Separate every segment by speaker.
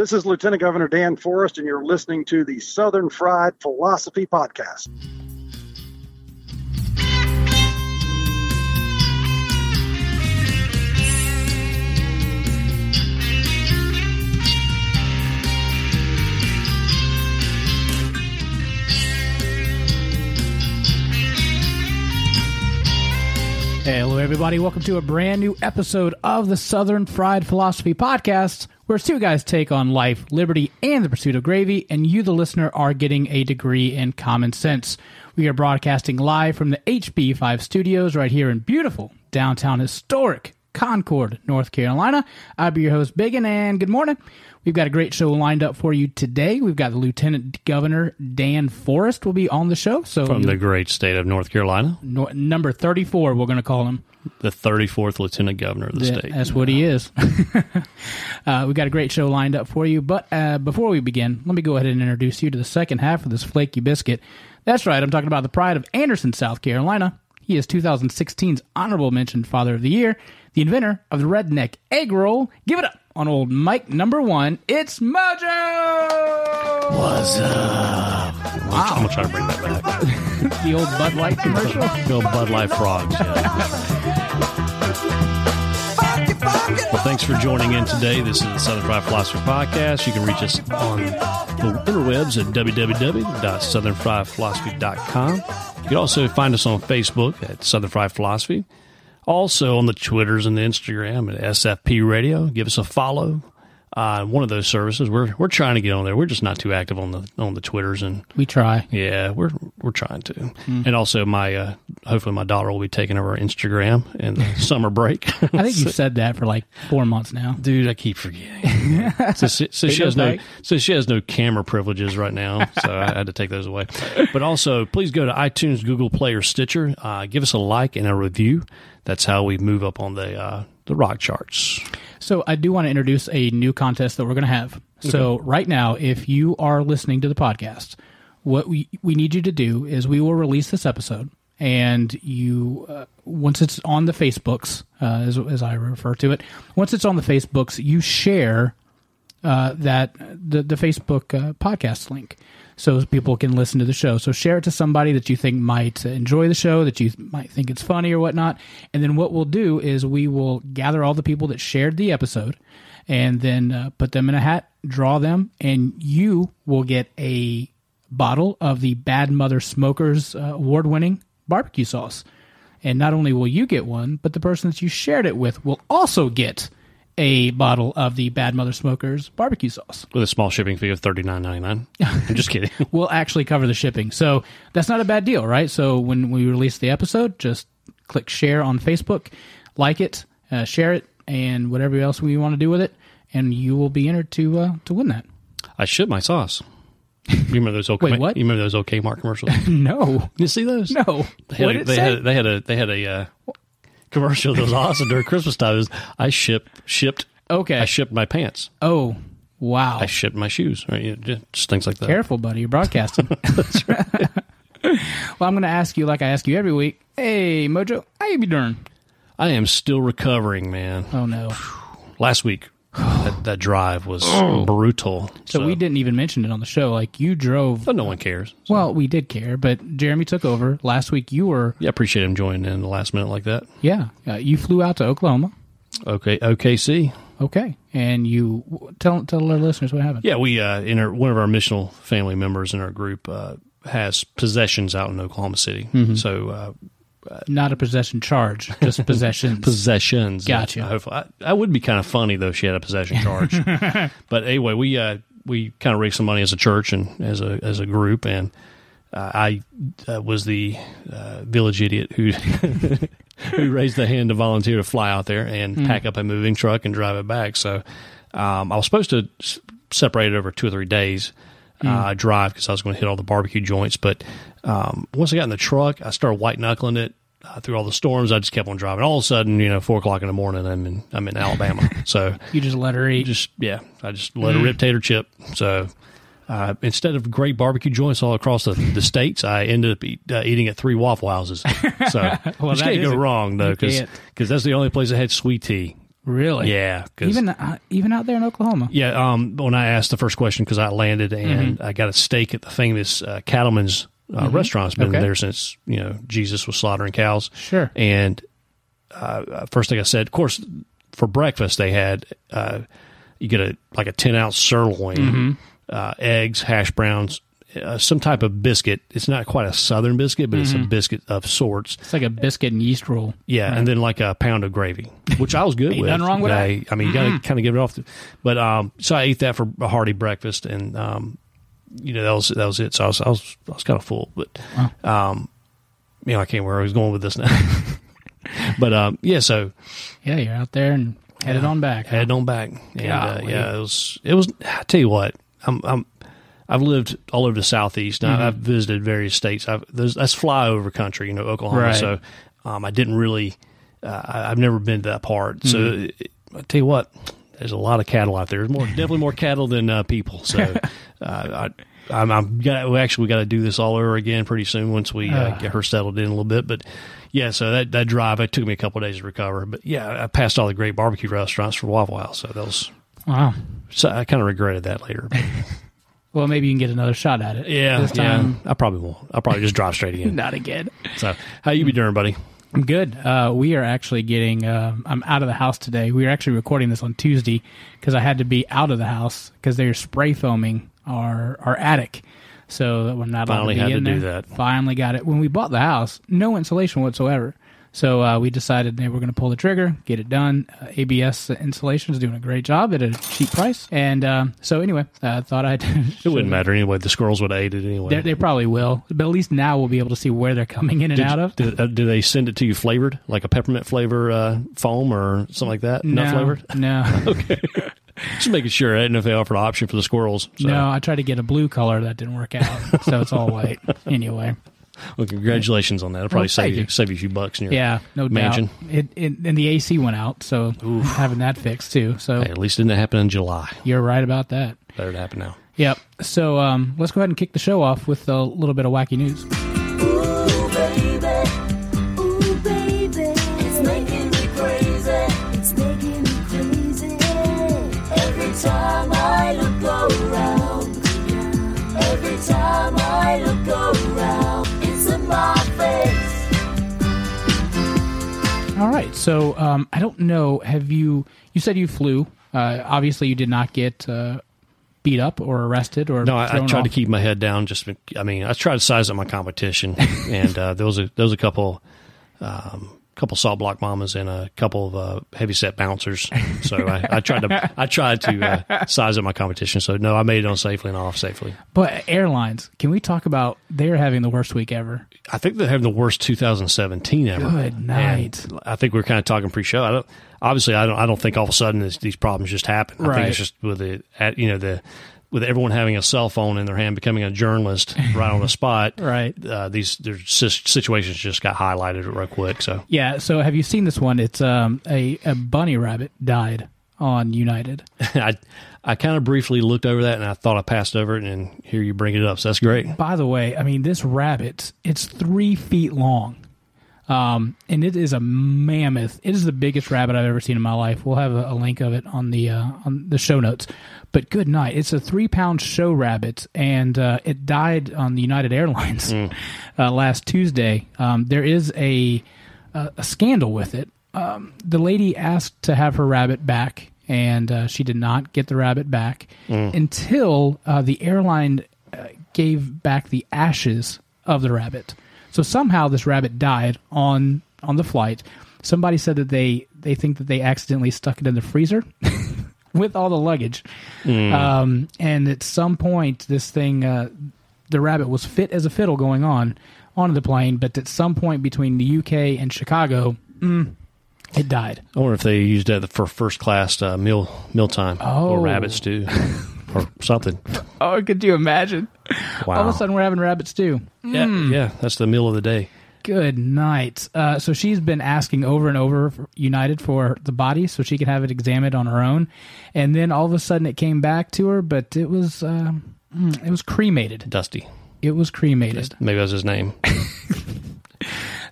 Speaker 1: This is Lieutenant Governor Dan Forest, and you're listening to the Southern Fried Philosophy Podcast.
Speaker 2: Hello, everybody. Welcome to a brand new episode of the Southern Fried Philosophy Podcast, where two guys take on life, liberty, and the pursuit of gravy, and you, the listener, are getting a degree in common sense. We are broadcasting live from the HB5 studios right here in beautiful downtown historic Concord, North Carolina. I'll be your host, Biggin, and good morning. We've got a great show lined up for you today. We've got the Lieutenant Governor Dan Forest will be on the show. So
Speaker 3: From the great state of North Carolina,
Speaker 2: no, number thirty-four, we're going to call him.
Speaker 3: the 34th Lieutenant Governor of the state.
Speaker 2: That's what he is. uh, we got a great show lined up for you. But uh, before we begin, let me go ahead and introduce you to the second half of this flaky biscuit. That's right, I'm talking about the pride of Anderson, South Carolina. He is 2016's honorable mention Father of the Year, the inventor of the redneck egg roll. Give it up on old Mike number one. It's Mojo!
Speaker 3: What's up? I'm going to try to bring that back.
Speaker 2: The old Bud Light commercial.
Speaker 3: The old Bud Light frogs. Yeah. Well, thanks for joining in today. This is the Southern Fried Philosophy Podcast. You can reach us on the interwebs at www.southernfriedphilosophy.com. You can also find us on Facebook at Southern Fried Philosophy. Also on the Twitters and the Instagram at SFP Radio. Give us a follow. Uh, one of those services. We're we're trying to get on there. We're just not too active on the on the Twitters and
Speaker 2: We try.
Speaker 3: yeah, we're we're trying to. And also my uh hopefully my daughter will be taking over Instagram in the summer break.
Speaker 2: I think you've said that for like four months now.
Speaker 3: Dude, I keep forgetting. so she, so she has no so she has no camera privileges right now, so I had to take those away. But also, please go to iTunes, Google Play, or Stitcher. Uh, give us a like and a review. That's how we move up on the uh, the rock charts.
Speaker 2: So I do want to introduce a new contest that we're going to have. So right now, if you are listening to the podcast, what we we need you to do is we will release this episode, and you uh, once it's on the Facebooks, uh, as as I refer to it, once it's on the Facebooks, you share uh, that the the Facebook uh, podcast link, so people can listen to the show. So share it to somebody that you think might enjoy the show, that you might think it's funny or whatnot. And then what we'll do is we will gather all the people that shared the episode, and then uh, put them in a hat, draw them, and you will get a bottle of the Bad Mother Smokers uh, award winning barbecue sauce. And not only will you get one, but the person that you shared it with will also get a bottle of the Bad Mother Smokers barbecue sauce.
Speaker 3: With a small shipping fee of thirty nine ninety nine. I'm just kidding.
Speaker 2: We'll actually cover the shipping. So that's not a bad deal, right? So when we release the episode, just click share on Facebook, like it, uh, share it, and whatever else we want to do with it, and you will be entered to uh, to win that.
Speaker 3: I shipped my sauce. You remember those old
Speaker 2: Wait, what?
Speaker 3: You remember those old Kmart commercials?
Speaker 2: No,
Speaker 3: you see those?
Speaker 2: no.
Speaker 3: They had,
Speaker 2: What
Speaker 3: a, they, had, they had a they had a uh, commercial that was awesome during Christmas time. Was, I shipped shipped
Speaker 2: Okay.
Speaker 3: I shipped my pants.
Speaker 2: oh, wow.
Speaker 3: I shipped my shoes. Right, You know, just, just things like that.
Speaker 2: Careful, buddy. You're broadcasting. That's right. well, I'm going to ask you, like I ask you every week. Hey, Mojo, how you be doing?
Speaker 3: I am still recovering, man.
Speaker 2: Oh no.
Speaker 3: Last week, that, that drive was brutal.
Speaker 2: So, we didn't even mention it on the show. Like you drove.
Speaker 3: But no one cares.
Speaker 2: Well, we did care, but Jeremy took over last week. You were,
Speaker 3: Yeah, I appreciate him joining in the last minute like that.
Speaker 2: yeah, uh, you flew out to Oklahoma.
Speaker 3: Okay, OKC.
Speaker 2: Okay, and you tell tell our listeners what happened.
Speaker 3: Yeah, we uh, in our, one of our missional family members in our group uh, has possessions out in Oklahoma City. So uh,
Speaker 2: Not a possession charge, just possessions.
Speaker 3: possessions.
Speaker 2: Gotcha.
Speaker 3: Uh, hopefully, I, that would be kind of funny though. if She had a possession charge. but anyway, we uh, we kind of raised some money as a church and as a as a group, and uh, I uh, was the uh, village idiot who who raised the hand to volunteer to fly out there and pack up a moving truck and drive it back. So um, I was supposed to s- separate it over two or three days. Uh, drive because I was going to hit all the barbecue joints, but um, once I got in the truck, I started white knuckling it uh, through all the storms. I just kept on driving. All of a sudden, you know, four o'clock in the morning, I'm in I'm in Alabama. so
Speaker 2: you just let her eat.
Speaker 3: just yeah, I just let her rip tater chip. So uh, instead of great barbecue joints all across the, the states, I ended up eat, uh, eating at three Waffle Houses. So
Speaker 2: Well, that
Speaker 3: can't go wrong though,
Speaker 2: you
Speaker 3: because that's the only place that had sweet tea.
Speaker 2: Really?
Speaker 3: Yeah.
Speaker 2: Even uh, even out there in Oklahoma.
Speaker 3: yeah. Um, when I asked the first question because I landed and
Speaker 2: Mm-hmm.
Speaker 3: I got a steak at the famous uh, Cattlemen's uh, restaurant. It's been
Speaker 2: Okay.
Speaker 3: there since you know Jesus was slaughtering cows.
Speaker 2: Sure.
Speaker 3: And uh, first thing I said, of course, for breakfast they had uh, you get a like a ten ounce sirloin,
Speaker 2: Mm-hmm.
Speaker 3: uh, eggs, hash browns, uh, some type of biscuit. It's not quite a southern biscuit, but it's a biscuit of sorts.
Speaker 2: It's like a biscuit and yeast roll.
Speaker 3: Yeah, and then like a pound of gravy, which I was good with.
Speaker 2: nothing wrong with
Speaker 3: I,
Speaker 2: that.
Speaker 3: I mean, you got to kind of give it off. The, but um, so I ate that for a hearty breakfast, and um, you know that was that was it. So I was I was I was kind of full, but um, you know I can't where I was going with this now. but um, yeah, so
Speaker 2: Yeah, you're out there and headed on back. huh?
Speaker 3: headed on back, and uh, yeah, it was it was. I tell you what, I'm I'm. I've lived all over the southeast. Now I've visited various states. I've that's flyover country, you know, Oklahoma.
Speaker 2: Right.
Speaker 3: So um, I didn't really. Uh, I- I've never been to that part. So it- I tell you what, there's a lot of cattle out there. There's more, definitely more cattle than uh, people. So uh, I. I'm, I'm got, we actually we got to do this all over again pretty soon once we uh, get her settled in a little bit. But yeah, so that that drive it took me a couple of days to recover. But yeah, I passed all the great barbecue restaurants for Waffle House, so that was
Speaker 2: Wow.
Speaker 3: so I kind of regretted that later.
Speaker 2: Well, maybe you can get another shot at it.
Speaker 3: yeah,
Speaker 2: This time,
Speaker 3: yeah, I probably won't. I'll probably just drive straight again.
Speaker 2: not again.
Speaker 3: So how you be doing, buddy?
Speaker 2: I'm good. Uh, we are actually getting. Uh, I'm out of the house today. We are actually recording this on Tuesday because I had to be out of the house because they're spray foaming our our attic. So that we're not allowed to be
Speaker 3: had to
Speaker 2: in
Speaker 3: do that.
Speaker 2: Finally got it. When we bought the house, no insulation whatsoever. So uh, we decided that we're going to pull the trigger, get it done. Uh, ABS Insulation is doing a great job at a cheap price. And uh, so anyway, I thought I'd.
Speaker 3: It wouldn't matter anyway. The squirrels would have ate it anyway.
Speaker 2: They, they probably will, but at least now we'll be able to see where they're coming in and
Speaker 3: Did-
Speaker 2: out of.
Speaker 3: Do, uh, do they send it to you flavored, like a peppermint flavor uh, foam or something like that? Not
Speaker 2: no,
Speaker 3: flavored.
Speaker 2: No. Okay.
Speaker 3: Just making sure. I didn't know if they offered an option for the squirrels. So.
Speaker 2: No, I tried to get a blue color that didn't work out, so it's all white. Anyway,
Speaker 3: Well, congratulations on that. It'll probably
Speaker 2: Well,
Speaker 3: save you,
Speaker 2: you.
Speaker 3: save you a few bucks in your
Speaker 2: yeah, no
Speaker 3: mansion.
Speaker 2: doubt. It, it and the AC went out, so having that fixed too. So
Speaker 3: Hey, at least it didn't happen in July.
Speaker 2: you're right about that.
Speaker 3: Better to happen now.
Speaker 2: Yep. So um, let's go ahead and kick the show off with a little bit of wacky news. So um, I don't know. Have you? You said you flew. Uh, obviously, you did not get uh, beat up or arrested or
Speaker 3: No, I, I tried to keep my head down. Just, I mean, I tried to size up my competition, and uh, there was a there was a couple, um, couple salt block mamas and a couple of uh, heavy set bouncers. So I, I tried to I tried to uh, size up my competition. So no, I made it on safely and off safely.
Speaker 2: But airlines, can we talk about? They're having the worst week ever.
Speaker 3: I think they're having the worst 2017 ever.
Speaker 2: Good night.
Speaker 3: And I think we are kind of talking pre-show. I don't obviously I don't I don't think all of a sudden this, these problems just happen. I think it's just with the at, you know the with everyone having a cell phone in their hand, becoming a journalist right on the spot.
Speaker 2: Right.
Speaker 3: Uh, these their situations just got highlighted real quick. So
Speaker 2: Yeah. So have you seen this one? It's um, a a bunny rabbit died on United.
Speaker 3: I I kind of briefly looked over that and I thought I passed over it, and here you bring it up. So that's great.
Speaker 2: By the way, I mean this rabbit. It's three feet long, um, and it is a mammoth. It is the biggest rabbit I've ever seen in my life. We'll have a, a link of it on the uh, on the show notes. But good night. It's a three pound show rabbit, and uh, it died on the United Airlines uh, last Tuesday. Um, there is a a, a scandal with it. Um, the lady asked to have her rabbit back, and uh, she did not get the rabbit back until uh, the airline uh, gave back the ashes of the rabbit. So somehow this rabbit died on on the flight. Somebody said that they they think that they accidentally stuck it in the freezer with all the luggage, um, and at some point this thing uh, the rabbit was fit as a fiddle going on onto the plane, but at some point between the UK and Chicago, mm, it died.
Speaker 3: I wonder if they used that for first class uh, meal mealtime
Speaker 2: Oh.
Speaker 3: or rabbit stew or something.
Speaker 2: Oh, could you imagine?
Speaker 3: Wow.
Speaker 2: All of a sudden, we're having rabbit stew.
Speaker 3: Yeah, yeah, that's the meal of the day.
Speaker 2: Good night. Uh, so she's been asking over and over for United for the body so she could have it examined on her own, and then all of a sudden it came back to her, but it was uh, mm, it was cremated.
Speaker 3: Dusty.
Speaker 2: It was cremated.
Speaker 3: Maybe that was his name.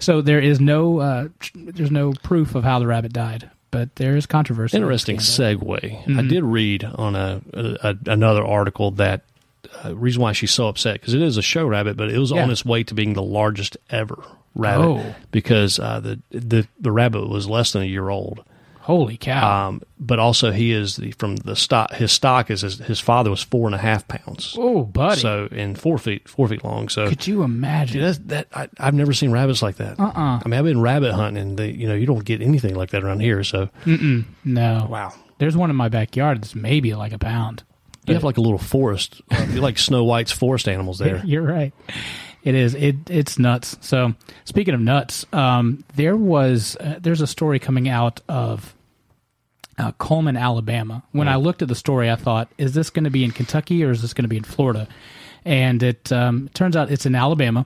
Speaker 2: So there is no uh, tr- there's no proof of how the rabbit died. But there is controversy.
Speaker 3: Interesting segue. I did read on a, a, another article that uh, reason why she's so upset because it is a show rabbit, but it was
Speaker 2: Yeah.
Speaker 3: on its way to being the largest ever rabbit
Speaker 2: Oh.
Speaker 3: because uh, the the the rabbit was less than a year old.
Speaker 2: Holy cow!
Speaker 3: Um, but also he is the from the stock. His stock is his, his father was four and a half pounds.
Speaker 2: oh, buddy,
Speaker 3: So and four feet four feet long. So
Speaker 2: could you imagine?
Speaker 3: Dude, that I, I've never seen rabbits like that.
Speaker 2: Uh-uh.
Speaker 3: I mean, I've been rabbit hunting, and they, you know, you don't get anything like that around here. So
Speaker 2: no.
Speaker 3: wow,
Speaker 2: There's one in my backyard that's maybe like a pound.
Speaker 3: you have like a little forest, uh, like Snow White's forest animals there.
Speaker 2: You're right. It is. It it's nuts. So speaking of nuts, um, there was uh, there's a story coming out of uh, Coleman, Alabama. When I looked at the story, I thought, is this going to be in Kentucky or is this going to be in Florida? And it um, turns out it's in Alabama.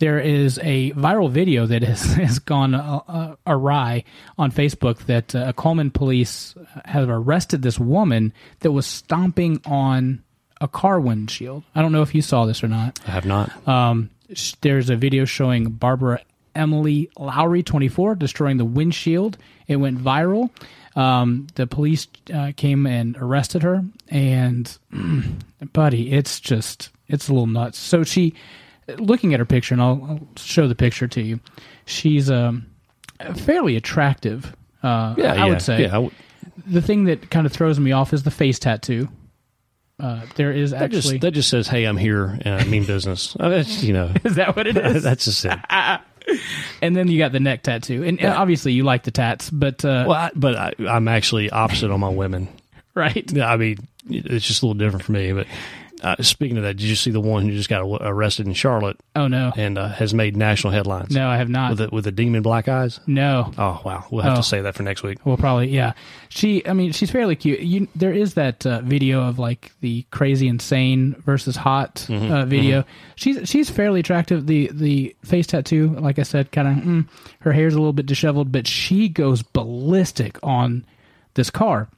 Speaker 2: There is a viral video that has, has gone uh, uh, awry on Facebook that uh, Coleman police have arrested this woman that was stomping on a car windshield. I don't know if you saw this or not.
Speaker 3: I have not.
Speaker 2: Um, sh- there's a video showing Barbara Emily Lowry, 24, destroying the windshield. It went viral. Um, the police uh, came and arrested her, and buddy, it's just it's a little nuts. So she, looking at her picture, and I'll, I'll show the picture to you. She's um, fairly attractive. Uh,
Speaker 3: yeah,
Speaker 2: I
Speaker 3: yeah,
Speaker 2: would say
Speaker 3: Yeah, w-
Speaker 2: the thing that kind of throws me off is the face tattoo. Uh, there is
Speaker 3: that
Speaker 2: actually
Speaker 3: just that just says, "Hey, I'm here and I mean business." Uh, that's, you know,
Speaker 2: is that what it is?
Speaker 3: that's just it.
Speaker 2: and then you got the neck tattoo, and uh, obviously you like the tats, but uh,
Speaker 3: Well, I, but I, I'm actually opposite on my women.
Speaker 2: right?
Speaker 3: Yeah, I mean, it's just a little different for me. But uh, speaking of that, did you see the one who just got arrested in Charlotte
Speaker 2: Oh no,
Speaker 3: and uh, has made national headlines?
Speaker 2: no, I have not.
Speaker 3: with the, with the demon black eyes.
Speaker 2: no,
Speaker 3: Oh wow, we'll have
Speaker 2: Oh.
Speaker 3: to say that for next week.
Speaker 2: We'll probably, yeah. She, I mean, she's fairly cute. You, there is that uh, video of like the crazy insane versus hot
Speaker 3: Mm-hmm,
Speaker 2: uh, video. She's she's fairly attractive. The the face tattoo, like I said, kind of mm, her hair's a little bit disheveled, but she goes ballistic on this car.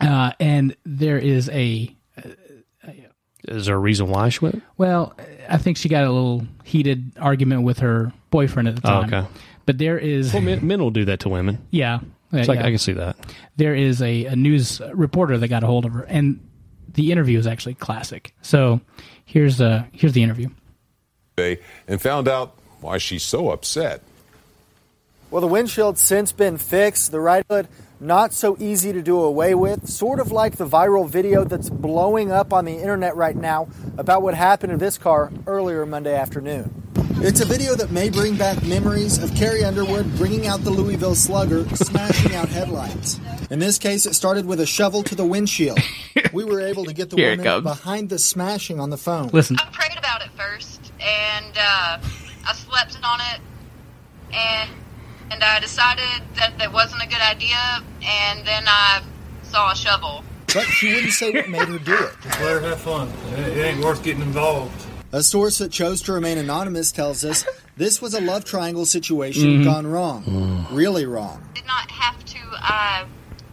Speaker 2: Uh, and there is a
Speaker 3: Is there a reason why she went?
Speaker 2: well, I think she got a little heated argument with her boyfriend at the
Speaker 3: Oh,
Speaker 2: time.
Speaker 3: okay.
Speaker 2: But there is,
Speaker 3: Well, men, men will do that to women.
Speaker 2: yeah,
Speaker 3: It's like
Speaker 2: yeah.
Speaker 3: I can see that.
Speaker 2: there is a, a news reporter that got a hold of her, and the interview is actually classic. So here's uh here's the interview.
Speaker 4: today and found out why she's so upset.
Speaker 5: Well, the windshield's since been fixed. The right hood not so easy to do away with. Sort of like the viral video that's blowing up on the internet right now about what happened to this car earlier Monday afternoon. It's a video that may bring back memories of Carrie Underwood bringing out the Louisville Slugger, smashing out headlights. In this case, it started with a shovel to the windshield. We were able to get the
Speaker 2: Here it
Speaker 5: woman behind the smashing on the phone.
Speaker 2: Listen,
Speaker 6: I prayed about it first, and uh, I slept on it, and and I decided that that wasn't a good idea, and then I saw a shovel.
Speaker 5: But she wouldn't say what made her do it.
Speaker 7: Just let her have fun. It it ain't worth getting involved.
Speaker 5: A source that chose to remain anonymous tells us this was a love triangle situation mm-hmm. gone wrong. Mm. Really wrong.
Speaker 6: Did not have to. I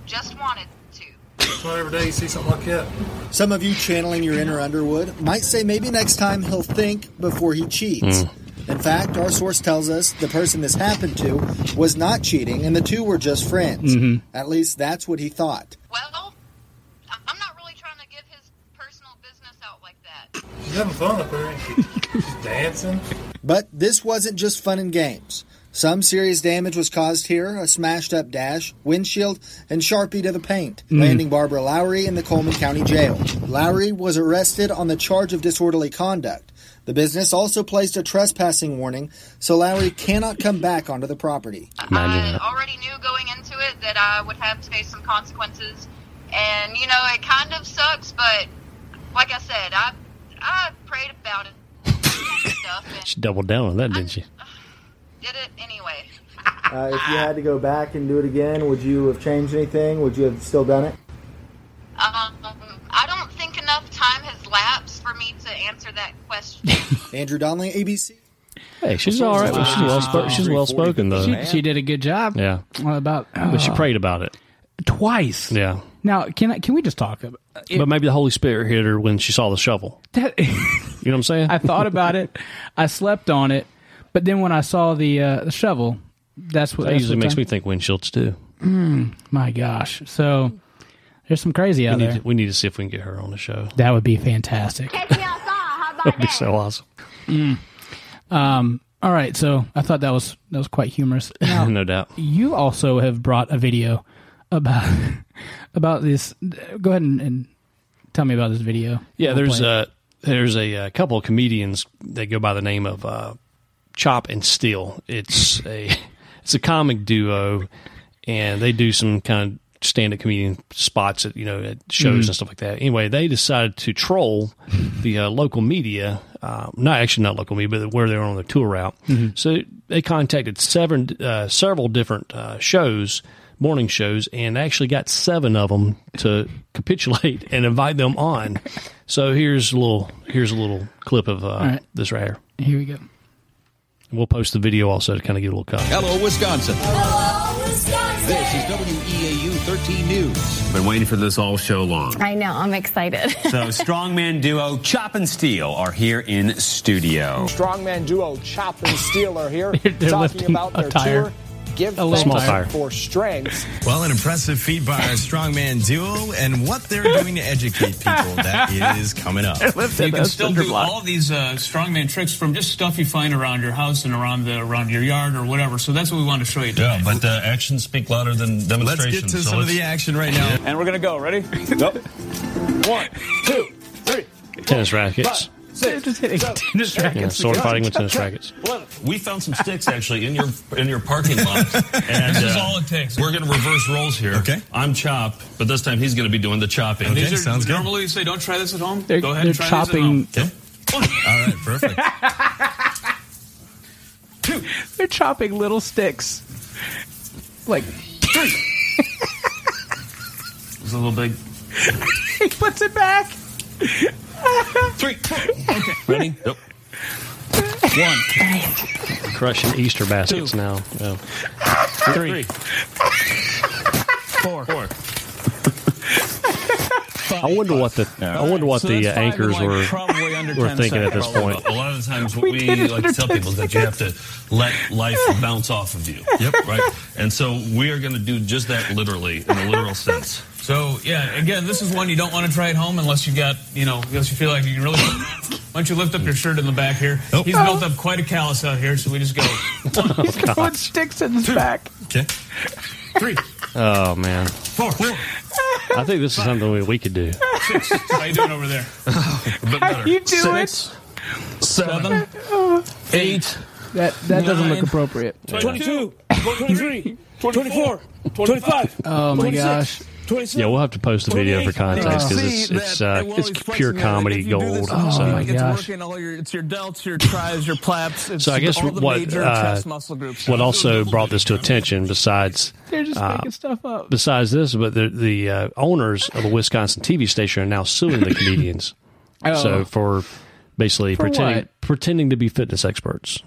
Speaker 6: just wanted to.
Speaker 7: Every day you see something like that.
Speaker 5: Some of you channeling your inner Underwood might say maybe next time he'll think before he cheats. Mm. In fact, our source tells us the person this happened to was not cheating and the two were just friends. Mm-hmm. At least that's what he thought.
Speaker 6: Well, I- I'm not really trying to give his personal business out like that.
Speaker 7: She's having fun up there, ain't she? She's dancing.
Speaker 5: But this wasn't just fun and games. Some serious damage was caused here a smashed up dash, windshield, and Sharpie to the paint, mm. landing Barbara Lowry in the Coleman County Jail. Lowry was arrested on the charge of disorderly conduct. The business also placed a trespassing warning, so Lowry cannot come back onto the property.
Speaker 6: I already knew going into it that I would have to face some consequences, and you know it kind of sucks, but like I said, I I prayed about it stuff
Speaker 3: She doubled down on that, didn't she?
Speaker 6: did it anyway.
Speaker 5: Uh, if you had to go back and do it again, would you have changed anything? Would you have still done it?
Speaker 6: Answer that question.
Speaker 5: Andrew Donnelly, ABC.
Speaker 3: Hey, she's all right. She's well spoken. She's well spoken though.
Speaker 2: she, she did a good job.
Speaker 3: Yeah,
Speaker 2: Uh, About
Speaker 3: but she
Speaker 2: uh,
Speaker 3: prayed about it.
Speaker 2: twice.
Speaker 3: Yeah,
Speaker 2: Now, can I, can we just talk about it,
Speaker 3: but maybe the Holy Spirit hit her when she saw the shovel.
Speaker 2: that?
Speaker 3: You know what I'm saying?
Speaker 2: I thought about it. I slept on it, but then when I saw the uh, the shovel, that's what
Speaker 3: that
Speaker 2: that's
Speaker 3: usually
Speaker 2: what
Speaker 3: makes
Speaker 2: time-
Speaker 3: me think windshields too.
Speaker 2: My gosh. So there's some crazy
Speaker 3: We
Speaker 2: out
Speaker 3: need,
Speaker 2: there.
Speaker 3: to, we need to see if we can get her on the show.
Speaker 2: That would be fantastic.
Speaker 3: That'd be so awesome.
Speaker 2: All right, so I thought that was that was quite humorous. Now,
Speaker 3: no doubt.
Speaker 2: you also have brought a video about about this. Go ahead and, and tell me about this video.
Speaker 3: Yeah,
Speaker 2: We'll
Speaker 3: there's
Speaker 2: play
Speaker 3: a there's a, uh couple of comedians that go by the name of uh, Chop and Steele. It's a it's a comic duo, and they do some kind of stand up comedian spots at you know at shows and stuff like that. Anyway, they decided to troll the uh, local media. Uh, not actually not local media, but where they were on the tour route. So they contacted seven uh, several different uh, shows. Morning shows and actually got seven of them to capitulate and invite them on. So here's a little here's a little clip of uh,
Speaker 2: right.
Speaker 3: this right here.
Speaker 2: Here we go.
Speaker 3: We'll post the video also to kind of get a little cut.
Speaker 8: Hello, Wisconsin.
Speaker 9: Hello, Wisconsin.
Speaker 8: This is WEAU 13 News.
Speaker 10: Been waiting for this all show long.
Speaker 11: I know, I'm excited.
Speaker 10: So, strongman duo Chop and Steele are here in studio.
Speaker 12: Strongman duo Chop and Steele are here
Speaker 2: They're
Speaker 12: talking
Speaker 2: lifting
Speaker 12: about
Speaker 2: a
Speaker 12: their
Speaker 2: tire.
Speaker 12: tour. Give
Speaker 2: A little
Speaker 3: Small
Speaker 12: thanks for strength.
Speaker 13: Well, an impressive feat by our strongman duo and what they're doing to educate people. That is coming up.
Speaker 14: You can still do all these uh, strongman tricks from just stuff you find around your house and around the around your yard or whatever. So that's what we want to show you today.
Speaker 13: Yeah, but uh, actions speak louder than
Speaker 10: Let's get to
Speaker 13: so
Speaker 10: some of
Speaker 13: let's-
Speaker 10: the action right now.
Speaker 14: And we're gonna go. Ready?
Speaker 12: Go. One, two, three,
Speaker 3: Tennis rackets.
Speaker 12: Six,
Speaker 2: Just hitting
Speaker 12: seven,
Speaker 2: tennis
Speaker 12: eight,
Speaker 3: Yeah, sword fighting with tennis rackets.
Speaker 12: eleven.
Speaker 13: We found some sticks actually in your in your parking lot, and
Speaker 14: This is
Speaker 13: uh,
Speaker 14: all it takes.
Speaker 13: We're going to reverse roles here.
Speaker 10: Okay.
Speaker 13: I'm Chop, but this time he's going to be doing the chopping.
Speaker 10: Okay.
Speaker 14: These are
Speaker 10: sounds good.
Speaker 14: normally you say don't try this at home.
Speaker 2: They're,
Speaker 14: go ahead and try this at home.
Speaker 2: chopping.
Speaker 13: Okay.
Speaker 10: All right, perfect.
Speaker 2: They're chopping little sticks. Like three.
Speaker 14: It's a little big.
Speaker 2: he puts it back.
Speaker 14: Three. Okay. Ready?
Speaker 13: Yep.
Speaker 14: One.
Speaker 3: Crushing Easter baskets now. Yeah.
Speaker 14: Three. Four.
Speaker 13: Four.
Speaker 3: I wonder what the I wonder what
Speaker 14: So
Speaker 3: the uh, anchors
Speaker 14: like,
Speaker 3: were
Speaker 14: probably under
Speaker 3: were
Speaker 14: 10
Speaker 3: thinking at this point.
Speaker 13: A lot of the times, what
Speaker 2: We
Speaker 13: we, like to tell people is that you have to let life bounce off of you. Yep. Right. And so we are going to do just that literally in a literal sense.
Speaker 14: So yeah, again, this is one you don't want to try at home unless you got, you know, unless you feel like you can really. Why don't you lift up your shirt in the back here?
Speaker 10: Oh.
Speaker 14: He's built up quite a callus out here, so we just go oh,
Speaker 2: He's putting sticks in his back.
Speaker 10: Okay.
Speaker 14: Three.
Speaker 3: Oh man,
Speaker 14: four, four,
Speaker 3: I think this is something we, we could do.
Speaker 14: six. How you doing over there?
Speaker 2: How you do it?
Speaker 14: Seven, eight,
Speaker 2: That that doesn't look appropriate.
Speaker 12: 22, 23, 24, 25,
Speaker 2: Oh my gosh.
Speaker 12: 26.
Speaker 3: Yeah, we'll have to post the video for context because it's it's uh,
Speaker 14: well,
Speaker 3: it's pure comedy
Speaker 14: If you do
Speaker 3: gold.
Speaker 14: this
Speaker 2: Oh
Speaker 3: so.
Speaker 2: my
Speaker 14: like, it's
Speaker 2: gosh.
Speaker 14: working all your, it's your delts, your tris, your plaps. It's
Speaker 3: So I guess
Speaker 14: all the
Speaker 3: what
Speaker 14: major
Speaker 3: uh,
Speaker 14: chest muscle groups.
Speaker 3: what also brought this to attention, besides
Speaker 2: They're just
Speaker 3: Uh,
Speaker 2: making stuff up.
Speaker 3: besides this, but the the uh, owners of the Wisconsin TV station are now suing the comedians.
Speaker 2: Oh.
Speaker 3: So for basically
Speaker 2: For
Speaker 3: pretending
Speaker 2: what?
Speaker 3: pretending to be fitness experts.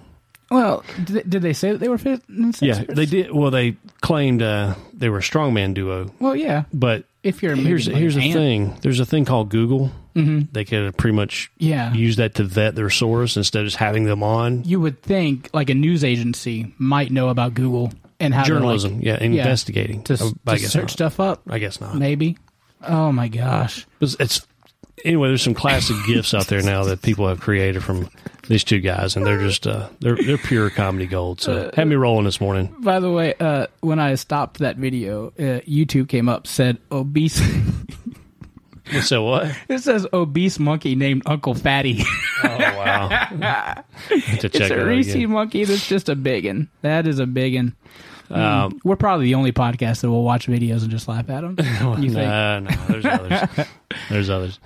Speaker 2: Well, did they, did they say that they were fit?
Speaker 3: Yeah, they did. Well, they claimed uh, they were a strongman duo,
Speaker 2: Well, yeah.
Speaker 3: but
Speaker 2: If you're maybe
Speaker 3: here's
Speaker 2: like
Speaker 3: here's
Speaker 2: an
Speaker 3: the
Speaker 2: ant.
Speaker 3: thing. There's a thing called Google. Mm-hmm. They could pretty much
Speaker 2: Yeah.
Speaker 3: use that to vet their source instead of just having them on
Speaker 2: You would think like a news agency might know about Google and how
Speaker 3: journalism.
Speaker 2: to, like,
Speaker 3: yeah, investigating.
Speaker 2: to, to
Speaker 3: I guess
Speaker 2: search
Speaker 3: not.
Speaker 2: stuff up.
Speaker 3: I guess not.
Speaker 2: Maybe. Oh my gosh.
Speaker 3: It's, it's anyway. There's some classic gifts out there now that people have created from these two guys, and they're just uh, they're they're pure comedy gold. So had me rolling this morning.
Speaker 2: By the way, uh, when I stopped that video, uh, YouTube came up said obese.
Speaker 3: So what?
Speaker 2: it says obese monkey named Uncle Fatty.
Speaker 3: Oh wow! To check
Speaker 2: it's a
Speaker 3: rhesus
Speaker 2: monkey that's just a biggin. That is a biggin.
Speaker 3: Um,
Speaker 2: We're probably the only podcast that will watch videos and just laugh at them. You think?
Speaker 3: No, no, there's others. There's others.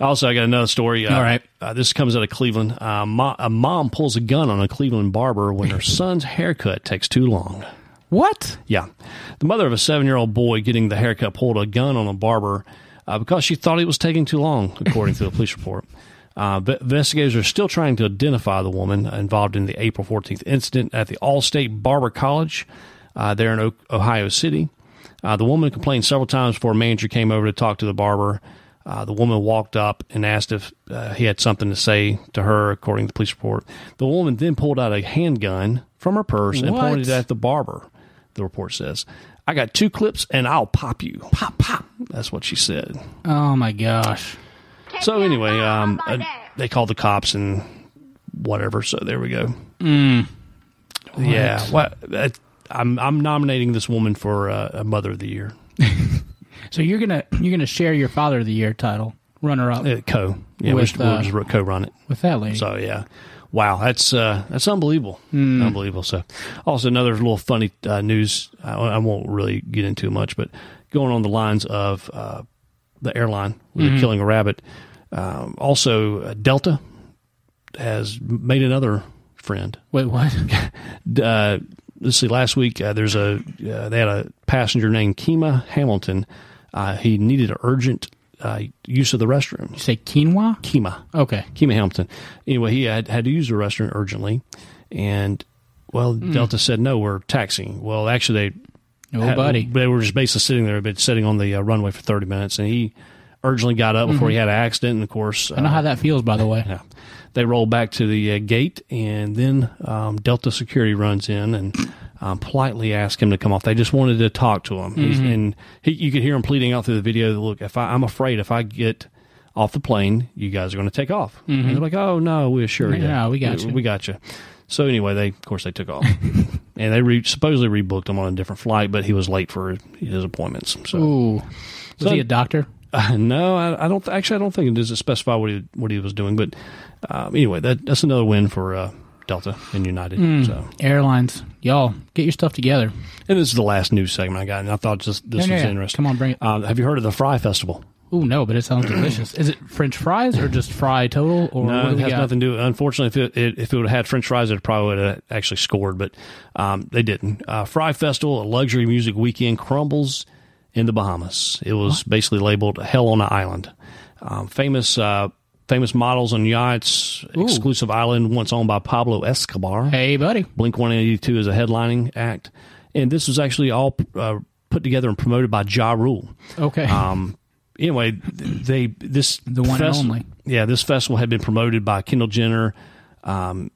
Speaker 3: Also, I got another story. Uh.
Speaker 2: All right.
Speaker 3: Uh, this comes out of Cleveland. Uh, mo- a mom pulls a gun on a Cleveland barber when her son's haircut takes too long.
Speaker 2: What?
Speaker 3: Yeah. The mother of a seven year old boy getting the haircut pulled a gun on a barber uh, because she thought it was taking too long, according to a police report. Uh, investigators are still trying to identify the woman involved in the April 14th incident at the Allstate Barber College uh, there in o- Ohio City. Uh, the woman complained several times before a manager came over to talk to the barber. Uh, the woman walked up and asked if uh, he had something to say to her, according to the police report. The woman then pulled out a handgun from her purse and pointed it at the barber, the report says. I got two clips and I'll pop you. Pop, pop. That's what she said.
Speaker 2: Oh my gosh.
Speaker 3: So anyway, um, uh, they called the cops and whatever. So there we go.
Speaker 2: Mm.
Speaker 3: Yeah. What? uh, I'm I'm nominating this woman for uh, a Mother of the Year.
Speaker 2: So you're gonna you're gonna share your Father of the Year title, runner up
Speaker 3: Uh, co. Yeah,
Speaker 2: With,
Speaker 3: we'll,
Speaker 2: uh,
Speaker 3: just, we'll just co-run it.
Speaker 2: with that lady.
Speaker 3: So yeah, wow, that's uh, that's unbelievable,
Speaker 2: Hmm.
Speaker 3: unbelievable. So also another little funny uh, news. I, I won't really get into much, but going on the lines of uh, the airline they're
Speaker 2: Mhm.
Speaker 3: killing a rabbit. Um, also, uh, Delta has made another friend.
Speaker 2: Wait, what?
Speaker 3: uh, let's see. Last week, uh, there's a uh, they had a passenger named Kima Hamilton. Uh, he needed an urgent uh, use of the restroom. You
Speaker 2: say quinoa?
Speaker 3: Kima.
Speaker 2: Okay.
Speaker 3: Kima Hamilton. Anyway, he had had to use the restroom urgently, and well,
Speaker 2: Mm.
Speaker 3: Delta said no, we're taxiing. Well, actually, they
Speaker 2: Oh,
Speaker 3: had- they were just basically sitting there, been sitting on the uh, runway for thirty minutes, and he urgently got up before
Speaker 2: Mhm.
Speaker 3: he had an accident. And of course,
Speaker 2: I know
Speaker 3: uh,
Speaker 2: how that feels, by the way.
Speaker 3: yeah. They roll back to the uh, gate, and then um, Delta security runs in and um, politely ask him to come off. They just wanted to talk to him, He's,
Speaker 2: Mhm.
Speaker 3: and he, you could hear him pleading out through the video. Look, if I, I'm afraid if I get off the plane, you guys are going to take off.
Speaker 2: Mhm.
Speaker 3: And they're like, "Oh no, we assure you,
Speaker 2: Yeah, we got you."
Speaker 3: we got you." So anyway, they of course they took off, and they re- supposedly rebooked him on a different flight, but he was late for his appointments. So
Speaker 2: Ooh. Was
Speaker 3: So-
Speaker 2: he a doctor?
Speaker 3: uh, no, I, I don't. Actually, I don't think it does specify what he what he was doing. But um, anyway, that that's another win for uh, Delta and United.
Speaker 2: Mm.
Speaker 3: So,
Speaker 2: Airlines, y'all get your stuff together.
Speaker 3: and this is the last news segment I got, and I thought just this
Speaker 2: Yeah,
Speaker 3: was interesting.
Speaker 2: Come on, bring it.
Speaker 3: Um, have you heard of the Fry Festival?
Speaker 2: Oh no, but it sounds delicious. Is it French fries or just fry total? Or
Speaker 3: no,
Speaker 2: what
Speaker 3: it has
Speaker 2: got?
Speaker 3: nothing to do. Unfortunately, if it, it if it would have had French fries, it probably would have actually scored, but um, they didn't. Uh, Fry Festival, a luxury music weekend, crumbles in the Bahamas. It was basically labeled "Hell on an Island." Um, famous uh, famous models on yachts,
Speaker 2: Ooh.
Speaker 3: exclusive island once owned by Pablo Escobar.
Speaker 2: Hey, buddy.
Speaker 3: Blink One Eighty Two is a headlining act, and this was actually all uh, put together and promoted by Ja Rule.
Speaker 2: Okay.
Speaker 3: Um, anyway, they this
Speaker 2: The one and only.
Speaker 3: Yeah, this festival had been promoted by Kendall Jenner, um,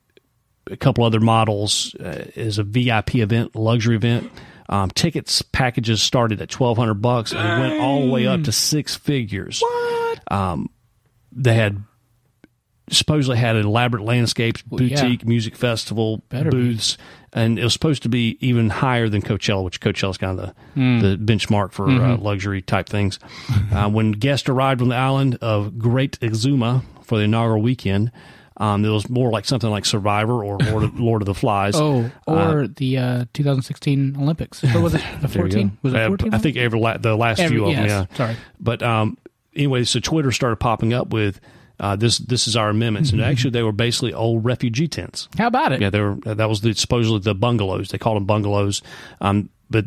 Speaker 3: a couple other models uh, as a VIP event, luxury event. Um, tickets packages started at twelve hundred bucks and went all the way up to six figures. What? Um, they had supposedly had elaborate landscapes,
Speaker 2: Well, yeah.
Speaker 3: boutique music festival
Speaker 2: Better be.
Speaker 3: booths, and it was supposed to be even higher than Coachella, which Coachella is kind of the,
Speaker 2: Mm.
Speaker 3: the benchmark for uh,
Speaker 2: Mhm.
Speaker 3: luxury type things. uh, when guests arrived on the island of Great Exuma for the inaugural weekend, um, it was more like something like Survivor or Lord of, Lord of the Flies.
Speaker 2: Oh,
Speaker 3: Uh,
Speaker 2: or the uh, 2016 Olympics. Or was it the 14? Was it
Speaker 3: Uh,
Speaker 2: 14?
Speaker 3: I think every la- the last
Speaker 2: Every-
Speaker 3: few of them. Yeah,
Speaker 2: sorry.
Speaker 3: But um, anyway, so Twitter started popping up with uh, this. This is our amendments, and actually they were basically old refugee tents.
Speaker 2: How about it?
Speaker 3: Yeah, they were. That was the, supposedly the bungalows. They called them bungalows, um, but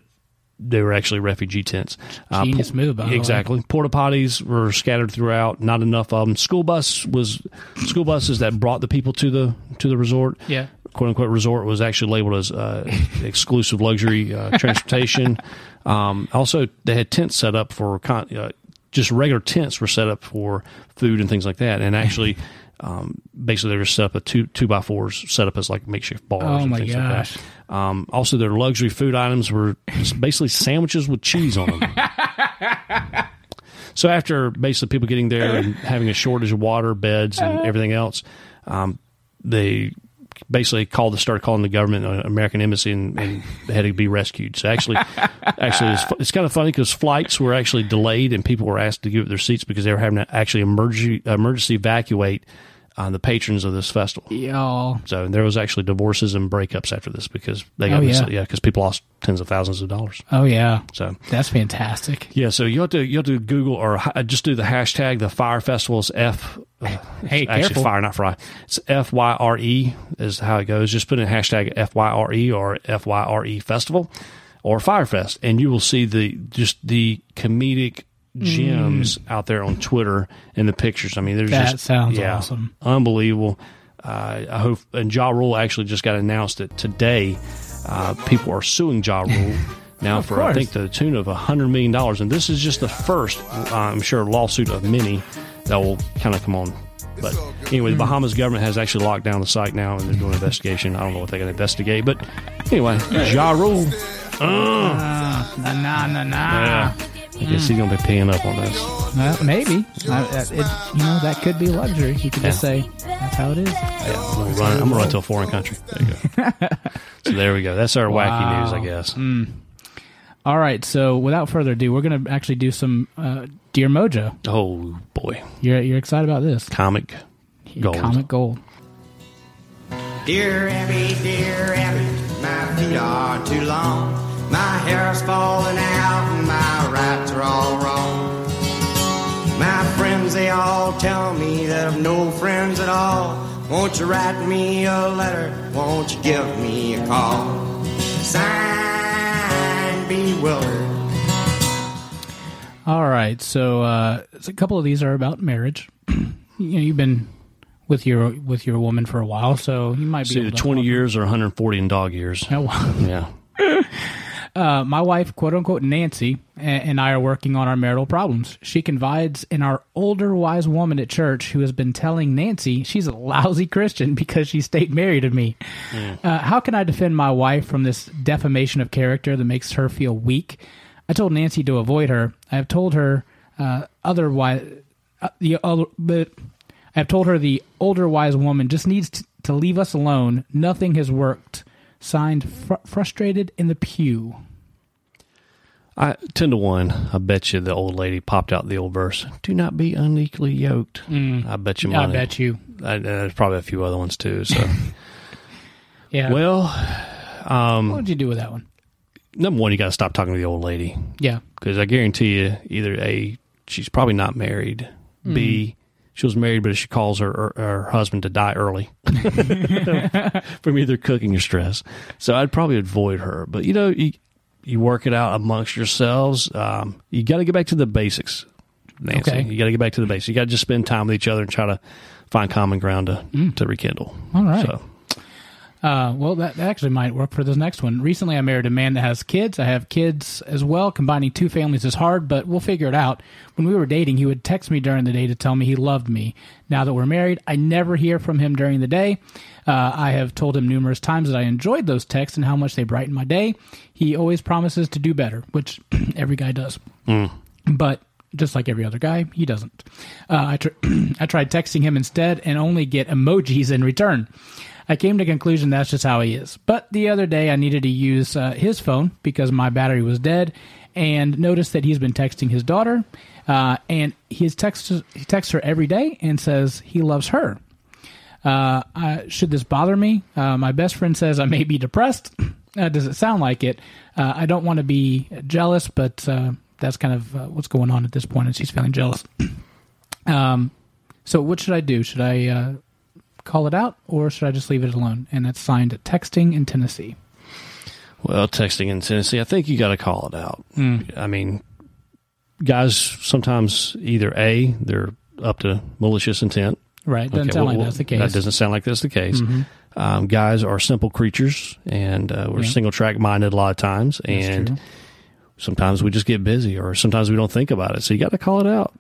Speaker 3: they were actually refugee tents.
Speaker 2: Genius
Speaker 3: po-
Speaker 2: move, by
Speaker 3: exactly. Porta potties were scattered throughout. Not enough of them. School bus was school buses that brought the people to the to the resort.
Speaker 2: Yeah.
Speaker 3: Quote unquote resort was actually labeled as uh, exclusive luxury uh, transportation. Um, also, they had tents set up for con- uh, just regular tents were set up for food and things like that. And actually, um, basically, they were set up a two two by fours set up as like makeshift bars.
Speaker 2: Oh,
Speaker 3: and
Speaker 2: my
Speaker 3: things
Speaker 2: gosh.
Speaker 3: Like that. Um, also, their luxury food items were basically sandwiches with cheese on them. so after basically people getting there and having a shortage of water, beds, and everything else, um, they basically called started calling the government, uh, American embassy, and, and had to be rescued. So actually, actually, it's, it's kind of funny because flights were actually delayed and people were asked to give up their seats because they were having to actually emergency emergency evacuate uh, the patrons of this festival.
Speaker 2: Y'all.
Speaker 3: So there was actually divorces and breakups after this because they
Speaker 2: Oh,
Speaker 3: got
Speaker 2: yeah.
Speaker 3: yeah because people lost tens of thousands of dollars.
Speaker 2: Oh, yeah.
Speaker 3: So
Speaker 2: That's fantastic.
Speaker 3: yeah, so you have to you have to Google or just do the hashtag the Fire Festival's F. uh,
Speaker 2: Hey,
Speaker 3: actually
Speaker 2: careful.
Speaker 3: Fire, not Fry. It's F Y R E is how it goes. Just put in hashtag F Y R E or F Y R E Festival or Firefest, and you will see the just the comedic gems out there on Twitter and the pictures. I mean, there's
Speaker 2: That
Speaker 3: just
Speaker 2: sounds
Speaker 3: yeah,
Speaker 2: awesome.
Speaker 3: unbelievable. Uh, I hope and Ja Rule actually just got announced that today uh, people are suing Ja Rule now for I think to the tune of hundred million dollars, and this is just the first, uh, I'm sure, lawsuit of many that will kind of come on. But anyway, the Bahamas government has actually locked down the site now, and they're doing an investigation. I don't know what they're going to investigate, but anyway, Ja Rule. Uh,
Speaker 2: Nah, nah, nah, nah.
Speaker 3: Yeah. I guess he's gonna be paying up on this.
Speaker 2: Well, maybe. Uh, it, you know, that could be luxury. You could just
Speaker 3: Yeah.
Speaker 2: say, that's how it is.
Speaker 3: Yeah, I'm gonna run, I'm gonna run to a foreign country. There you go. so there we go. That's our wacky news, I guess.
Speaker 2: Mm. All right. So without further ado, we're going to actually do some uh, Dear Mojo.
Speaker 3: Oh boy,
Speaker 2: You're, you're excited about this?
Speaker 3: comic gold.
Speaker 2: Comic Gold.
Speaker 11: Dear Abby, dear Abby, my feet are too long. My hair's falling out and my rights are all wrong. My friends, they all tell me that I've no friends at all. Won't you write me a letter? Won't you give me a call? Sign bewildered.
Speaker 2: All right. So uh, a couple of these are about marriage. you know, you've been with your with your woman for a while, so you might be
Speaker 3: See,
Speaker 2: able to
Speaker 3: 20 years or 140 in dog years.
Speaker 2: Oh, wow.
Speaker 3: Yeah.
Speaker 2: Uh, my wife, quote unquote Nancy, and I are working on our marital problems. She confides in our older wise woman at church who has been telling Nancy she's a lousy Christian because she stayed married to me. Uh, how can I defend my wife from this defamation of character that makes her feel weak? I told Nancy to avoid her. I have told her uh, otherwise. Uh, the other, but I have told her the older wise woman just needs t- to leave us alone. Nothing has worked. Signed, fr- frustrated in the pew.
Speaker 3: I ten to one. I bet you the old lady popped out the old verse. Do not be unequally yoked. I bet you
Speaker 2: I bet you.
Speaker 3: I, there's probably a few other ones too. So,
Speaker 2: Yeah.
Speaker 3: well, um,
Speaker 2: what would you do with that one?
Speaker 3: number one, you got to stop talking to the old lady.
Speaker 2: Yeah.
Speaker 3: because I guarantee you, either a she's probably not married.
Speaker 2: Mm-hmm.
Speaker 3: B she was married, but she calls her, her her husband to die early from either cooking or stress. So I'd probably avoid her. But you know, you you work it out amongst yourselves. Um, you got to get back to the basics, Nancy.
Speaker 2: Okay.
Speaker 3: You got to get back to the basics. You got to just spend time with each other and try to find common ground to to rekindle.
Speaker 2: Mm. All right.
Speaker 3: So
Speaker 2: Uh, well, that, that actually might work for this next one. Recently, I married a man that has kids. I have kids as well. Combining two families is hard, but we'll figure it out. When we were dating, he would text me during the day to tell me he loved me. Now that we're married, I never hear from him during the day. Uh, I have told him numerous times that I enjoyed those texts and how much they brighten my day. He always promises to do better, which every guy does. But just like every other guy, he doesn't. Uh, I, tr- I tried texting him instead and only get emojis in return. I came to the conclusion that's just how he is. But the other day, I needed to use uh, his phone because my battery was dead, and noticed that he's been texting his daughter, uh, and his text he texts her every day and says he loves her. Uh, uh, should this bother me? Uh, my best friend says I may be depressed. Uh, does it sound like it? Uh, I don't want to be jealous, but that's kind of what's going on at this point, and she's feeling jealous. um, so what should I do? Should I call it out, or should I just leave it alone? And that's signed texting in Tennessee.
Speaker 3: Well, texting in Tennessee, I think you got to call it out.
Speaker 2: Mm.
Speaker 3: I mean, guys sometimes either a they're up to malicious intent.
Speaker 2: Right. Doesn't sound like that's the case.
Speaker 3: That doesn't sound like that's the case.
Speaker 2: Mhm.
Speaker 3: Um, guys are simple creatures, and uh, we're
Speaker 2: Yeah.
Speaker 3: single track minded a lot of times,
Speaker 2: That's
Speaker 3: and
Speaker 2: true.
Speaker 3: sometimes we just get busy, or sometimes we don't think about it. So you got to call it out.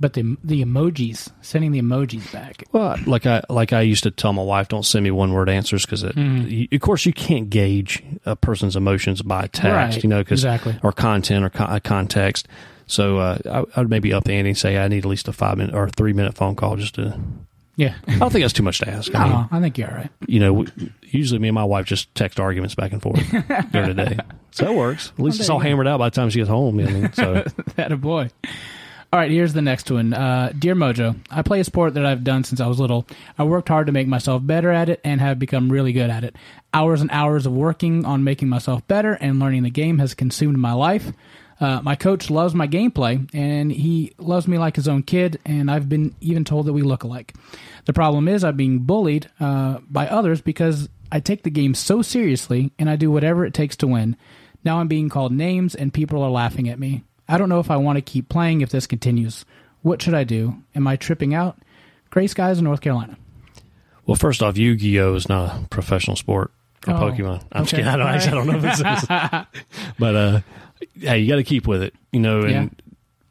Speaker 2: But the the emojis, sending the emojis back.
Speaker 3: Well, like I like I used to tell my wife, don't send me one word answers because
Speaker 2: Mhm.
Speaker 3: of course you can't gauge a person's emotions by text,
Speaker 2: Right,
Speaker 3: you know, cause,
Speaker 2: exactly.
Speaker 3: or content or con- context. So uh, I, I would maybe up the ante and say I need at least a five minute or three minute phone call just to.
Speaker 2: Yeah.
Speaker 3: I don't think that's too much to ask.
Speaker 2: No,
Speaker 3: I mean,
Speaker 2: I think you're all right.
Speaker 3: you know, we, usually me and my wife just text arguments back and forth during the day, so it works. At least
Speaker 2: Well,
Speaker 3: it's all hammered out by the time she gets home. You know, so
Speaker 2: that a boy. All right, here's the next one. Uh, Dear Mojo, I play a sport that I've done since I was little. I worked hard to make myself better at it and have become really good at it. Hours and hours of working on making myself better and learning the game has consumed my life. Uh, my coach loves my gameplay and he loves me like his own kid, and I've been even told that we look alike. The problem is, I'm being bullied uh, by others because I take the game so seriously and I do whatever it takes to win. Now I'm being called names and people are laughing at me. I don't know if I want to keep playing if this continues. What should I do? Am I tripping out? Gray skies in North Carolina.
Speaker 3: Well, first off, Yu Gi Oh is not a professional sport or
Speaker 2: Oh,
Speaker 3: Pokemon. I'm just kidding. I don't, actually, I don't know if it's, but uh, hey, you got to keep with it, you know. And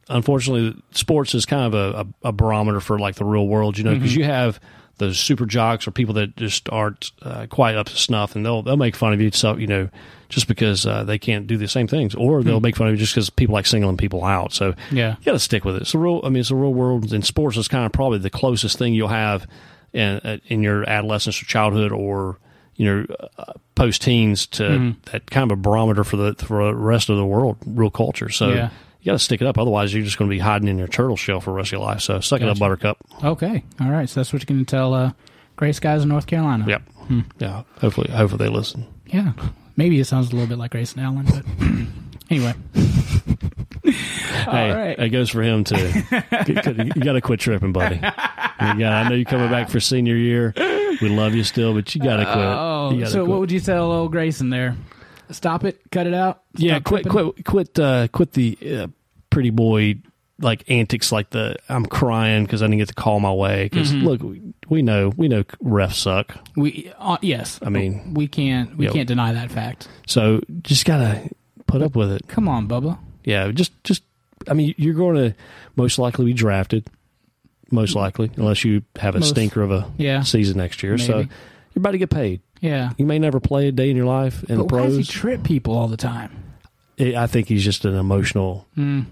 Speaker 3: unfortunately, sports is kind of a, a, barometer for like the real world, you know, because
Speaker 2: Mhm.
Speaker 3: you have those super jocks or people that just aren't uh, quite up to snuff, and they'll they'll make fun of you, so you know, just because uh, they can't do the same things, or they'll
Speaker 2: Hmm.
Speaker 3: make fun of you just because people like singling people out. So
Speaker 2: Yeah.
Speaker 3: you got to stick with it. It's a real. I mean, it's a real world, and sports is kind of probably the closest thing you'll have in uh, in your adolescence or childhood or you know uh, post teens to
Speaker 2: Mhm.
Speaker 3: that kind of a barometer for the for the rest of the world, real culture. So.
Speaker 2: Yeah.
Speaker 3: You got to stick it up, otherwise you're just going to be hiding in your turtle shell for the rest of your life. So suck it up, Buttercup.
Speaker 2: Okay. All right. So that's what you're going to tell uh, Grace guys in North Carolina.
Speaker 3: Yep.
Speaker 2: Hmm.
Speaker 3: Yeah. Hopefully, hopefully they listen.
Speaker 2: Yeah. Maybe it sounds a little bit like Grayson Allen, but anyway.
Speaker 3: hey,
Speaker 2: right.
Speaker 3: it goes for him too. you got to quit tripping, buddy. You gotta, I know you're coming back for senior year. We love you still, but you got to quit.
Speaker 2: Oh, so
Speaker 3: quit.
Speaker 2: what would you tell old Grayson there? Stop it, cut it out.
Speaker 3: yeah,
Speaker 2: Stop
Speaker 3: quit, quit, quit, uh, quit the uh, pretty boy like antics, like the I'm crying because I didn't get to call my way. Because
Speaker 2: Mhm.
Speaker 3: look, we, we know we know refs suck.
Speaker 2: We uh, yes.
Speaker 3: I mean,
Speaker 2: we can't we can't deny that fact.
Speaker 3: So just gotta put up with it.
Speaker 2: Come on, Bubba.
Speaker 3: Yeah, just just I mean, you're going to most likely be drafted, most likely, unless you have a
Speaker 2: Most-
Speaker 3: stinker of a
Speaker 2: yeah.
Speaker 3: season next year. So
Speaker 2: Maybe.
Speaker 3: you're about to get paid.
Speaker 2: Yeah.
Speaker 3: You may never play a day in your life in
Speaker 2: but
Speaker 3: the
Speaker 2: why does he trip people all the time?
Speaker 3: I I think he's just an emotional,
Speaker 2: Mm,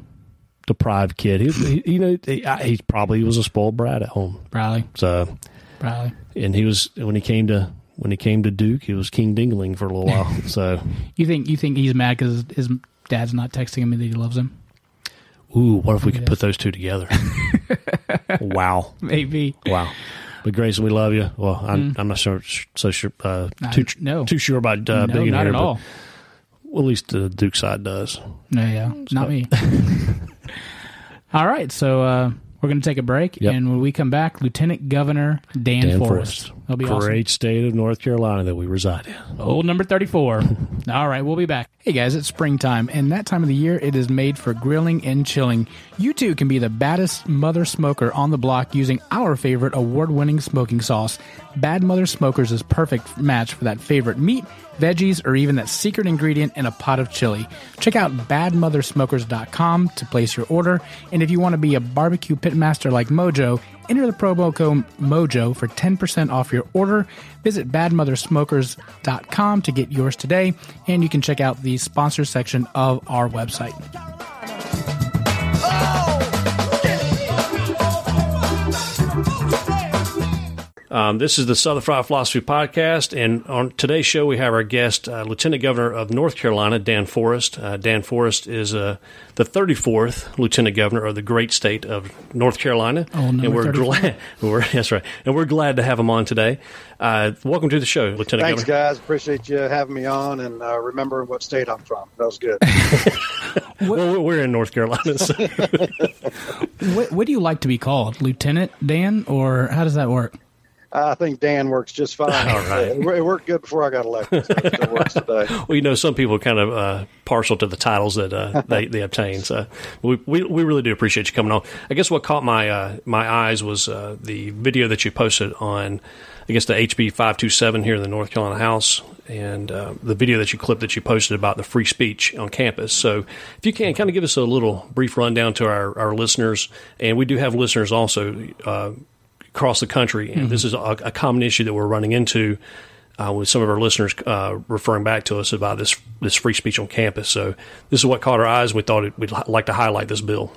Speaker 3: deprived kid. He, he, you know, he, I- he probably was a spoiled brat at home.
Speaker 2: Probably.
Speaker 3: So,
Speaker 2: Probably.
Speaker 3: and he was when he came to when he came to Duke, he was King Dingling for a little while. so,
Speaker 2: You think you think he's mad because his dad's not texting him that he loves him?
Speaker 3: ooh, what if we could put those two together? wow.
Speaker 2: Maybe.
Speaker 3: Wow. But Grayson, we love you. Well, I'm,
Speaker 2: Mm.
Speaker 3: I'm not sure, so sure, uh,
Speaker 2: I-
Speaker 3: too
Speaker 2: no.
Speaker 3: too sure about uh,
Speaker 2: No,
Speaker 3: being
Speaker 2: not
Speaker 3: here.
Speaker 2: at all.
Speaker 3: Well, at least the Duke side does.
Speaker 2: No, yeah, not me. All right, so uh, we're going to take a break,
Speaker 3: Yep.
Speaker 2: and when we come back, Lieutenant Governor Dan,
Speaker 3: Dan
Speaker 2: Forest.
Speaker 3: Forest,
Speaker 2: That'll be
Speaker 3: great
Speaker 2: awesome.
Speaker 3: state of North Carolina that we reside in.
Speaker 2: Old number 34. All right, we'll be back. Hey guys, it's springtime, and that time of the year it is made for grilling and chilling. You too can be the baddest mother smoker on the block using our favorite award winning smoking sauce. Bad Mother Smokers is perfect match for that favorite meat, veggies, or even that secret ingredient in a pot of chili. Check out badmothersmokers.com to place your order, and if you want to be a barbecue pitmaster like Mojo, enter the promo code MOJO for 10% off your order. Visit badmothersmokers.com to get yours today, and you can check out the sponsor section of our website.
Speaker 3: Um, this is the Southern Fried Philosophy Podcast, and on today's show we have our guest, uh, Lieutenant Governor of North Carolina, Dan Forest. Uh, Dan Forest is uh, the 34th Lieutenant Governor of the great state of North Carolina,
Speaker 2: Oh,
Speaker 3: and we're
Speaker 2: 34.
Speaker 3: glad. We're, that's right, and we're glad to have him on today. Uh, welcome to the show, Lieutenant Governor.
Speaker 1: Thanks,
Speaker 3: Governor.
Speaker 1: guys. Appreciate you having me on and uh, remembering what state I'm from. That was good.
Speaker 3: Well, we're in North Carolina. So.
Speaker 2: What, what do you like to be called? Lieutenant Dan, or how does that work?
Speaker 1: I think Dan works just fine.
Speaker 3: All right.
Speaker 1: It, it worked good before I got elected. So it works today.
Speaker 3: well, you know, some people are kind of uh, partial to the titles that uh, they, they obtain. So we, we we really do appreciate you coming on. I guess what caught my uh, my eyes was uh, the video that you posted on, I guess the HB five two seven here in the North Carolina House, and uh, the video that you clipped that you posted about the free speech on campus. So if you can, kind of give us a little brief rundown to our, our listeners, and we do have listeners also. Across the country, and this is a, a common issue that we're running into uh, with some of our listeners uh, referring back to us about this this free speech on campus. So this is what caught our eyes. We thought it, we'd hi- like to highlight this bill.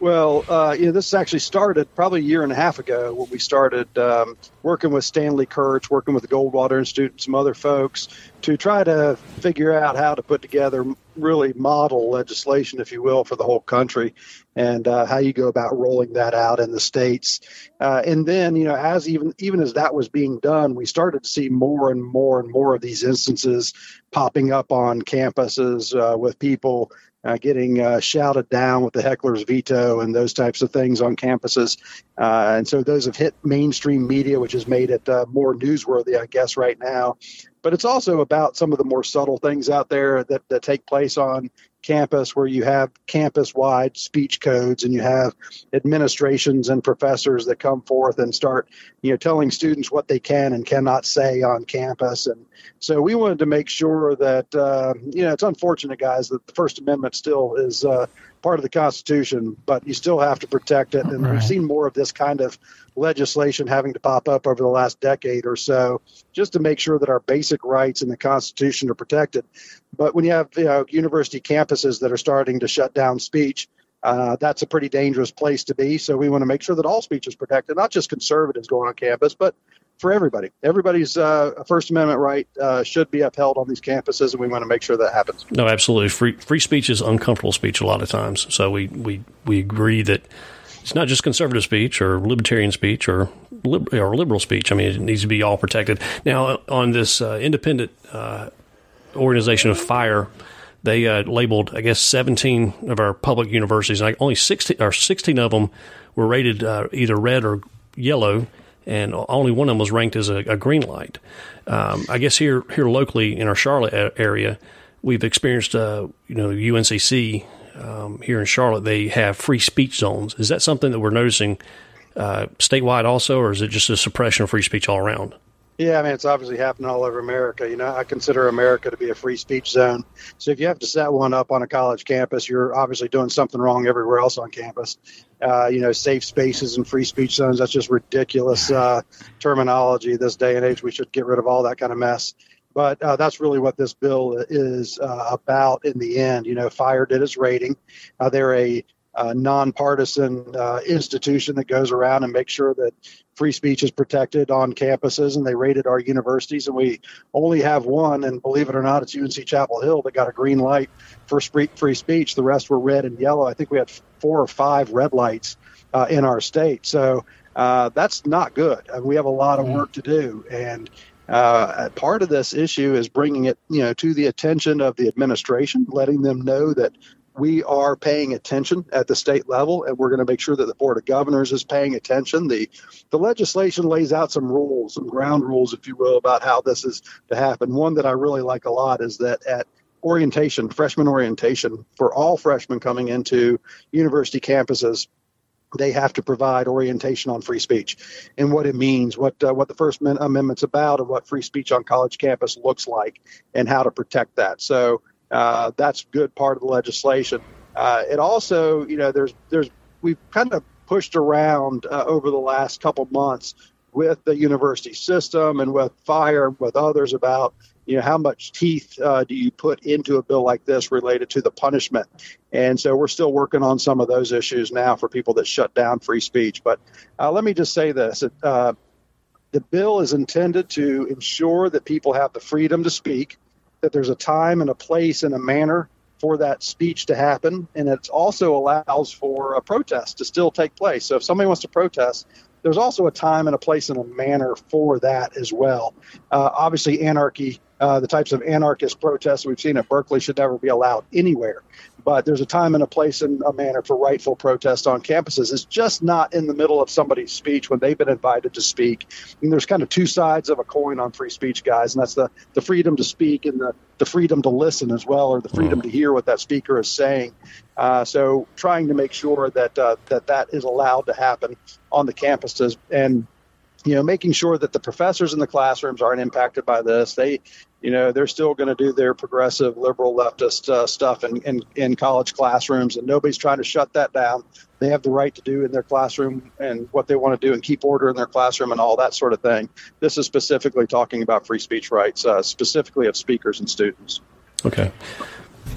Speaker 1: Well, uh, you know, this actually started probably a year and a half ago when we started um, working with Stanley Kurtz, working with the Goldwater Institute and some other folks to try to figure out how to put together really model legislation, if you will, for the whole country and uh, how you go about rolling that out in the states. Uh, and then, you know, as even even as that was being done, we started to see more and more and more of these instances popping up on campuses uh, with people uh, getting uh, shouted down with the heckler's veto and those types of things on campuses. Uh, and so those have hit mainstream media, which has made it more newsworthy, I guess, right now. But it's also about some of the more subtle things out there that, that take place on campus where you have campus wide speech codes and you have administrations and professors that come forth and start you know telling students what they can and cannot say on campus. And so we wanted to make sure that uh, you know it's unfortunate guys that the first amendment still is uh, part of the Constitution, but you still have to protect it. And
Speaker 2: Right.
Speaker 1: we've seen more of this kind of legislation having to pop up over the last decade or so, just to make sure that our basic rights in the Constitution are protected. But when you have you know, university campuses that are starting to shut down speech, uh, that's a pretty dangerous place to be. So we want to make sure that all speech is protected, not just conservatives going on campus, but for everybody. Everybody's uh, First Amendment right uh, should be upheld on these campuses, and we want to make sure that happens.
Speaker 3: No, absolutely. Free free speech is uncomfortable speech a lot of times. So we we, we agree that it's not just conservative speech or libertarian speech or lib- or liberal speech. I mean, it needs to be all protected. Now, on this uh, independent uh, organization of Fire, they uh, labeled, I guess, 17 of our public universities, and only 16 or 16 of them were rated uh, either red or yellow, and only one of them was ranked as a, a green light. Um, I guess here here locally in our Charlotte area, we've experienced, uh, you know, UNCC um, here in Charlotte. They have free speech zones. Is that something that we're noticing uh, statewide also, or is it just a suppression of free speech all around?
Speaker 1: Yeah, I mean, it's obviously happening all over America. You know, I consider America to be a free speech zone. So if you have to set one up on a college campus, you're obviously doing something wrong everywhere else on campus. Uh, you know, safe spaces and free speech zones, that's just ridiculous uh, terminology this day and age. We should get rid of all that kind of mess. But uh, that's really what this bill is uh, about in the end. You know, Fire did its rating. Uh, they're a uh, nonpartisan uh, institution that goes around and makes sure that free speech is protected on campuses, and they rated our universities. And we only have one, and believe it or not, it's UNC Chapel Hill that got a green light for free speech. The rest were red and yellow. I think we had four or five red lights uh, in our state. So uh, that's not good. I mean, we have a lot of work to do, and uh, part of this issue is bringing it, you know, to the attention of the administration, letting them know that we are paying attention at the state level, and we're going to make sure that the board of governors is paying attention. the The legislation lays out some rules, some ground rules, if you will, about how this is to happen. One that I really like a lot is that at orientation, freshman orientation, for all freshmen coming into university campuses, they have to provide orientation on free speech and what it means, what uh, what the First Amendment- Amendment's about, and what free speech on college campus looks like, and how to protect that. So uh, that's good part of the legislation. Uh, it also, you know, there's there's we've kind of pushed around uh, over the last couple months with the university system and with fire and with others about you know how much teeth uh, do you put into a bill like this related to the punishment? And so we're still working on some of those issues now for people that shut down free speech. But uh, let me just say this uh, the bill is intended to ensure that people have the freedom to speak that there's a time and a place and a manner for that speech to happen and it also allows for a protest to still take place so if somebody wants to protest there's also a time and a place and a manner for that as well. Uh, obviously, anarchy, uh, the types of anarchist protests we've seen at Berkeley should never be allowed anywhere. But there's a time and a place and a manner for rightful protest on campuses. It's just not in the middle of somebody's speech when they've been invited to speak. And there's kind of two sides of a coin on free speech, guys, and that's the, the freedom to speak and the, the freedom to listen as well, or the freedom to hear what that speaker is saying. Uh, so trying to make sure that uh, that that is allowed to happen on the campuses and you know making sure that the professors in the classrooms aren't impacted by this they you know they're still going to do their progressive liberal leftist uh, stuff in, in in college classrooms and nobody's trying to shut that down they have the right to do in their classroom and what they want to do and keep order in their classroom and all that sort of thing this is specifically talking about free speech rights uh, specifically of speakers and students
Speaker 3: Okay.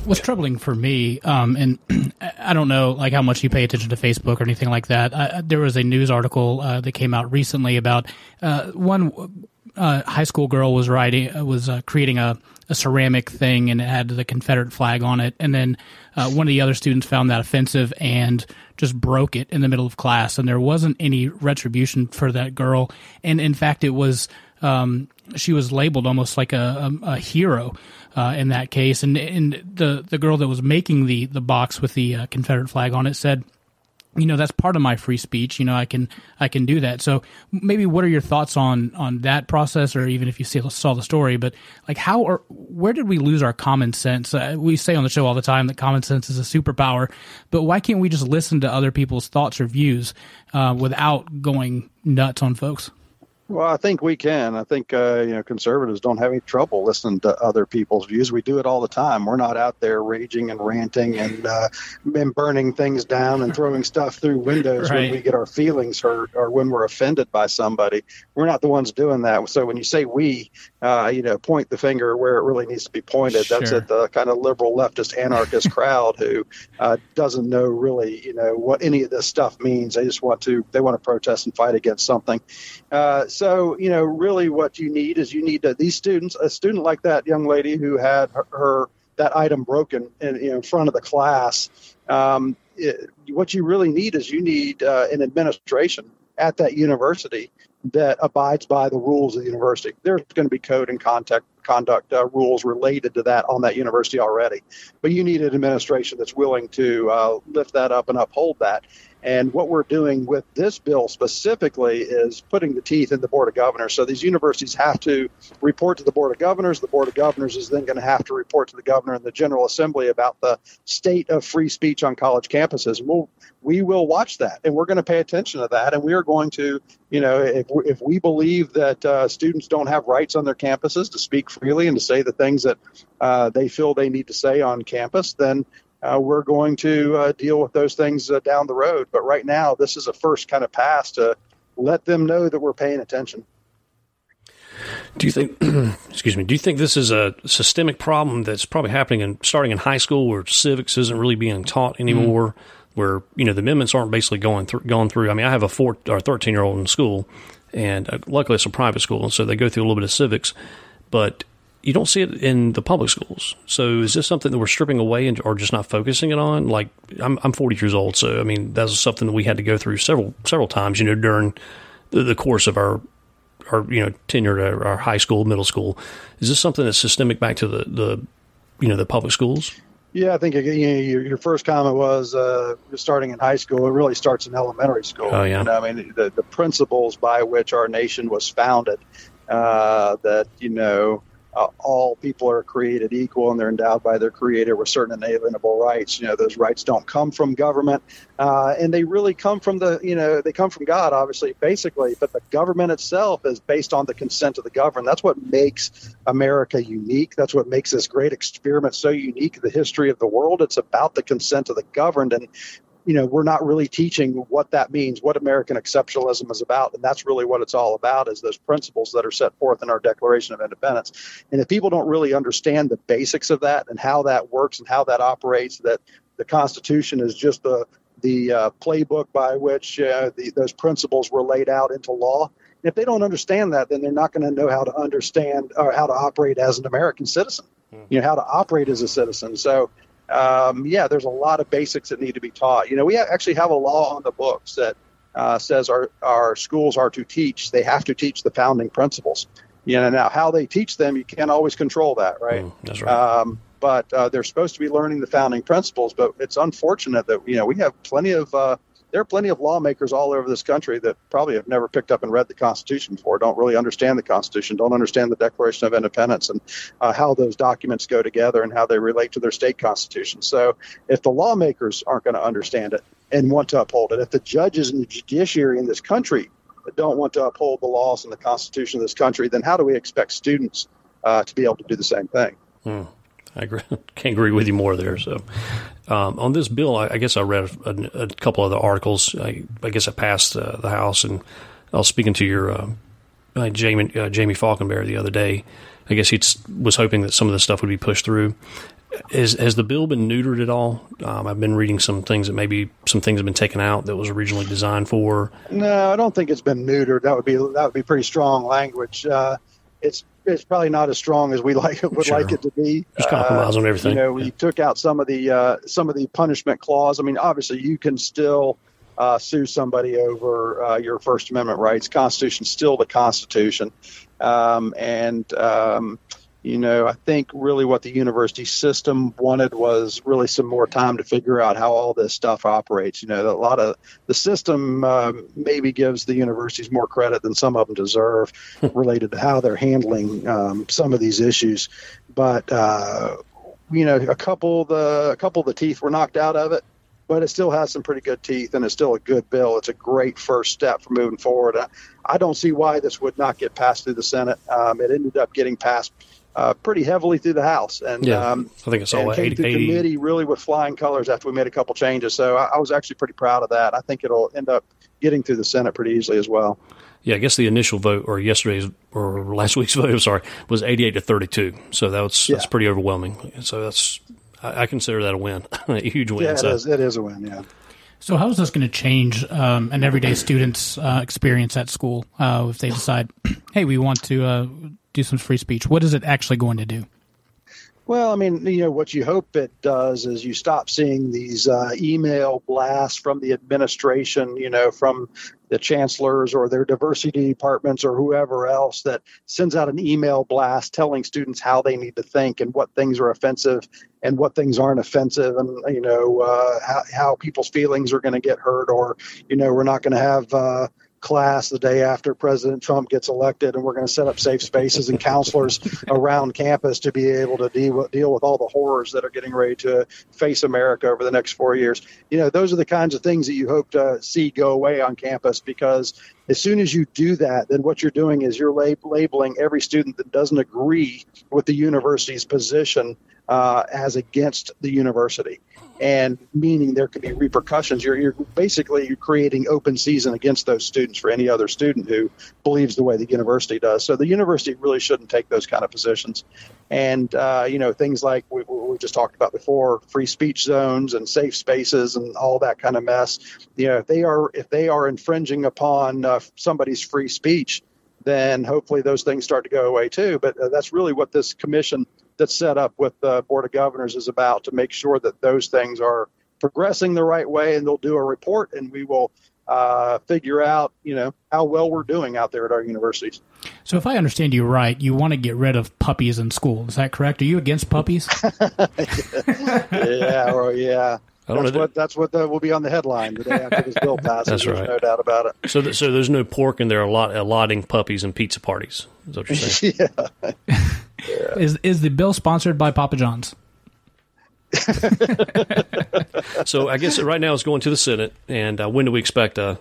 Speaker 2: What's troubling for me, um, and I don't know like how much you pay attention to Facebook or anything like that. I, there was a news article uh, that came out recently about uh, one uh, high school girl was writing uh, was uh, creating a, a ceramic thing and it had the Confederate flag on it, and then uh, one of the other students found that offensive and just broke it in the middle of class, and there wasn't any retribution for that girl, and in fact, it was. Um, she was labeled almost like a, a, a hero uh, in that case, and and the the girl that was making the the box with the uh, Confederate flag on it said, you know, that's part of my free speech. You know, I can I can do that. So maybe what are your thoughts on on that process, or even if you see, saw the story, but like how or where did we lose our common sense? Uh, we say on the show all the time that common sense is a superpower, but why can't we just listen to other people's thoughts or views uh, without going nuts on folks?
Speaker 1: Well, I think we can. I think uh, you know conservatives don't have any trouble listening to other people's views. We do it all the time. We're not out there raging and ranting and uh, and burning things down and throwing stuff through windows
Speaker 2: Right.
Speaker 1: when we get our feelings hurt or when we're offended by somebody. We're not the ones doing that. So when you say we, uh, you know, point the finger where it really needs to be pointed. That's at the kind of liberal leftist anarchist crowd who uh, doesn't know really, you know, what any of this stuff means. They just want to they want to protest and fight against something. So you know, really, what you need is you need to, these students. A student like that young lady who had her, her that item broken in, in front of the class. Um, it, what you really need is you need uh, an administration at that university that abides by the rules of the university. There's going to be code and contact, conduct uh, rules related to that on that university already, but you need an administration that's willing to uh, lift that up and uphold that. And what we're doing with this bill specifically is putting the teeth in the Board of Governors. So these universities have to report to the Board of Governors. The Board of Governors is then going to have to report to the governor and the General Assembly about the state of free speech on college campuses. We'll, we will watch that and we're going to pay attention to that. And we are going to, you know, if, if we believe that uh, students don't have rights on their campuses to speak freely and to say the things that uh, they feel they need to say on campus, then uh, we're going to uh, deal with those things uh, down the road. But right now, this is a first kind of pass to let them know that we're paying attention.
Speaker 3: Do you think? excuse me. Do you think this is a systemic problem that's probably happening in starting in high school, where civics isn't really being taught anymore? Where you know the amendments aren't basically going through. Going through. I mean, I have a four or thirteen year old in school, and uh, luckily it's a private school, and so they go through a little bit of civics, but you don't see it in the public schools. So is this something that we're stripping away and or just not focusing it on? Like I'm I'm 40 years old, so I mean that's something that we had to go through several several times. You know, during the, the course of our our you know tenure at our high school, middle school. Is this something that's systemic back to the the you know the public schools?
Speaker 1: Yeah, I think you know, your, your first comment was uh, starting in high school. It really starts in elementary school.
Speaker 3: Oh, yeah.
Speaker 1: You know, I mean, the, the principles by which our nation was founded, uh, that, you know, uh, all people are created equal and they're endowed by their creator with certain inalienable rights. You know, those rights don't come from government, uh, and they really come from the, you know, they come from God, obviously, basically. But the government itself is based on the consent of the governed. That's what makes America unique. That's what makes this great experiment so unique in the history of the world. It's about the consent of the governed, and you know, we're not really teaching what that means, what American exceptionalism is about. And that's really what it's all about is those principles that are set forth in our Declaration of Independence. And if people don't really understand the basics of that and how that works and how that operates, that the Constitution is just the the uh, playbook by which uh, the, those principles were laid out into law. If they don't understand that, then they're not going to know how to understand or how to operate as an American citizen. You know how to operate as a citizen. So um, yeah, there's a lot of basics that need to be taught. You know, we actually have a law on the books that uh, says our, our schools are to teach, they have to teach the founding principles. You know, now how they teach them, you can't always control that, right?
Speaker 3: that's right.
Speaker 1: Um, but uh, they're supposed to be learning the founding principles. But it's unfortunate that, you know, we have plenty of, uh, there are plenty of lawmakers all over this country that probably have never picked up and read the Constitution before, don't really understand the Constitution, don't understand the Declaration of Independence and uh, how those documents go together and how they relate to their state constitution. So if the lawmakers aren't going to understand it and want to uphold it, if the judges and the judiciary in this country don't want to uphold the laws and the Constitution of this country, then how do we expect students uh, to be able to do the same thing?
Speaker 3: Hmm. I. Can't agree with you more there. So, um, on this bill, I, I guess I read a, a couple of the articles. I, I guess I passed uh, the House, and I was speaking to your uh, uh, Jamie uh, Jamie Falkenberry the other day. I guess he was hoping that some of this stuff would be pushed through. Has, has the bill been neutered at all? Um, I've been reading some things that maybe some things have been taken out that was originally designed for.
Speaker 1: No, I don't think it's been neutered. That would be that would be pretty strong language. Uh, it's it's probably not as strong as we like it would
Speaker 3: Sure.
Speaker 1: like it to be.
Speaker 3: Just compromise
Speaker 1: Uh,
Speaker 3: on everything.
Speaker 1: You know, we took out some of the uh, some of the punishment clause. I mean, obviously, you can still uh, sue somebody over uh, your First Amendment rights. Constitution's still the Constitution, um, and um, you know, I think really what the university system wanted was really some more time to figure out how all this stuff operates. You know, a lot of the system uh, maybe gives the universities more credit than some of them deserve related to how they're handling um, some of these issues. But uh, you know, a couple of the a couple of the teeth were knocked out of it. but it still has some pretty good teeth, and it's still a good bill. It's a great first step for moving forward. I, I don't see why this would not get passed through the Senate. Um, it ended up getting passed uh, pretty heavily through the House, and
Speaker 3: Yeah,
Speaker 1: um,
Speaker 3: I think it's all
Speaker 1: and came
Speaker 3: 80
Speaker 1: through
Speaker 3: 80
Speaker 1: committee really with flying colors after we made a couple changes. So I, I was actually pretty proud of that. I think it'll end up getting through the Senate pretty easily as well.
Speaker 3: Yeah, I guess the initial vote, or yesterday's or last week's vote, I'm sorry, was 88 to 32. So that's that's
Speaker 1: Yeah.
Speaker 3: pretty overwhelming. So that's I, I consider that a win, a huge win.
Speaker 1: Yeah, it
Speaker 3: so.
Speaker 1: is. It is a win. Yeah.
Speaker 2: So, how is this going to change um, an everyday student's uh, experience at school uh, if they decide, hey, we want to uh, do some free speech? What is it actually going to do?
Speaker 1: Well, I mean, you know, what you hope it does is you stop seeing these uh, email blasts from the administration, you know, from the chancellors or their diversity departments or whoever else that sends out an email blast telling students how they need to think and what things are offensive and what things aren't offensive and, you know, uh, how, how people's feelings are going to get hurt or, you know, we're not going to have. Uh, class the day after President Trump gets elected, and we're going to set up safe spaces and counselors around campus to be able to deal, deal with all the horrors that are getting ready to face America over the next four years. You know, those are the kinds of things that you hope to see go away on campus because as soon as you do that, then what you're doing is you're lab- labeling every student that doesn't agree with the university's position uh, as against the university and meaning there could be repercussions. You're, you're basically you're creating open season against those students for any other student who believes the way the university does. So the university really shouldn't take those kind of positions. And uh, you know things like we, we just talked about before, free speech zones and safe spaces and all that kind of mess. You know if they are if they are infringing upon uh, somebody's free speech, then hopefully those things start to go away too. But uh, that's really what this commission that's set up with the Board of Governors is about to make sure that those things are progressing the right way. And they'll do a report and we will uh, figure out, you know, how well we're doing out there at our universities.
Speaker 2: So, if I understand you right, you want to get rid of puppies in school. Is that correct? Are you against puppies?
Speaker 1: yeah, or yeah.
Speaker 3: I don't
Speaker 1: That's
Speaker 3: know.
Speaker 1: what that's what the, will be on the headline the day after this bill passes.
Speaker 3: That's
Speaker 1: There's
Speaker 3: right.
Speaker 1: no doubt about it.
Speaker 3: So, th- so there's no pork in there a lot allotting puppies and pizza parties. Is what you're saying?
Speaker 1: yeah.
Speaker 2: Is is the bill sponsored by Papa John's?
Speaker 3: so I guess right now it's going to the Senate, and uh, when do we expect uh,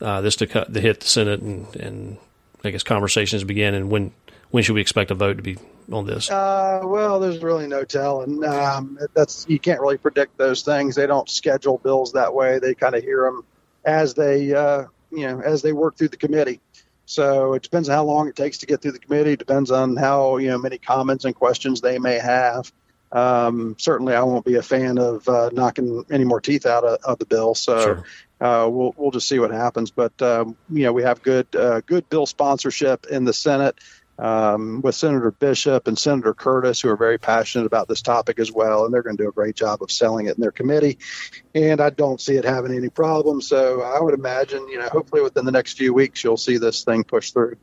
Speaker 3: uh, this to cut to hit the Senate and, and I guess conversations begin, and when when should we expect a vote to be on this?
Speaker 1: Uh, well, there's really no telling. Um, that's you can't really predict those things. They don't schedule bills that way. They kind of hear them as they, uh, you know, as they work through the committee. So it depends on how long it takes to get through the committee. Depends on how you know many comments and questions they may have. Um, certainly, I won't be a fan of uh, knocking any more teeth out of, of the bill. So
Speaker 3: Sure.
Speaker 1: uh, we'll we'll just see what happens. But um, you know, we have good uh, good bill sponsorship in the Senate um, with Senator Bishop and Senator Curtis, who are very passionate about this topic as well, and they're going to do a great job of selling it in their committee. And I don't see it having any problems. So I would imagine, you know, hopefully within the next few weeks, you'll see this thing push through.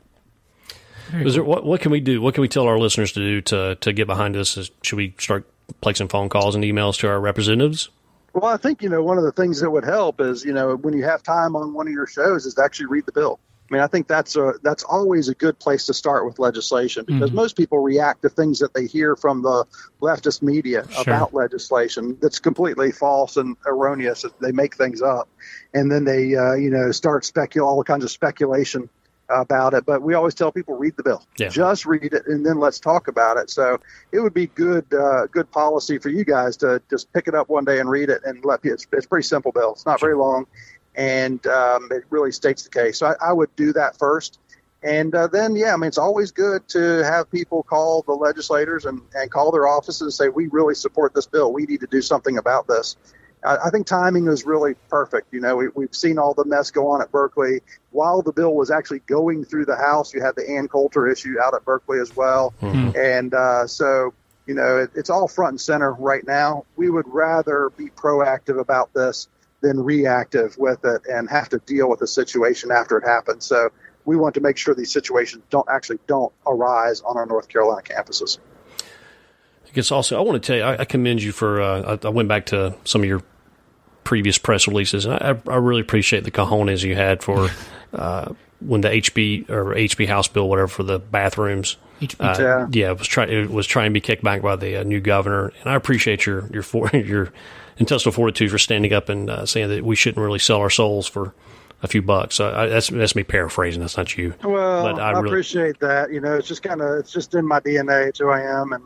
Speaker 3: Is there what what can we do? What can we tell our listeners to do to to get behind this? Should we start placing phone calls and emails to our representatives?
Speaker 1: Well, I think you know one of the things that would help is you know when you have time on one of your shows is to actually read the bill. I mean, I think that's a that's always a good place to start with legislation because
Speaker 15: Mhm.
Speaker 1: most people react to things that they hear from the leftist media
Speaker 15: Sure.
Speaker 1: about legislation that's completely false and erroneous. They make things up, and then they uh, you know start specul all kinds of speculation about it. But we always tell people read the bill,
Speaker 3: Yeah.
Speaker 1: just read it, and then let's talk about it. So it would be good uh, good policy for you guys to just pick it up one day and read it and let it's, it's a pretty simple bill. It's not very long, and um, it really states the case. So I, I would do that first. And uh, then, yeah, I mean, it's always good to have people call the legislators and, and call their offices and say, we really support this bill. We need to do something about this. I, I think timing is really perfect. You know, we, we've seen all the mess go on at Berkeley. While the bill was actually going through the House, you had the Ann Coulter issue out at Berkeley as well.
Speaker 3: Mhm.
Speaker 1: And uh, so, you know, it, it's all front and center right now. We would rather be proactive about this than reactive with it and have to deal with the situation after it happens. So we want to make sure these situations don't actually don't arise on our North Carolina campuses.
Speaker 3: I guess also I want to tell you I, I commend you for. Uh, I, I went back to some of your previous press releases, and I, I really appreciate the cojones you had for uh, when the HB or HB House bill, whatever, for the bathrooms.
Speaker 2: HB
Speaker 3: Uh,
Speaker 1: Yeah.
Speaker 3: yeah, it was trying. It was trying to be kicked back by the uh, new governor, and I appreciate your your for, your intestinal fortitude for standing up and uh, saying that we shouldn't really sell our souls for a few bucks. So I, that's that's me paraphrasing. That's not you.
Speaker 1: Well,
Speaker 3: but
Speaker 1: I,
Speaker 3: I really
Speaker 1: appreciate that. You know, it's just kind of it's just in my DNA. It's who I am, and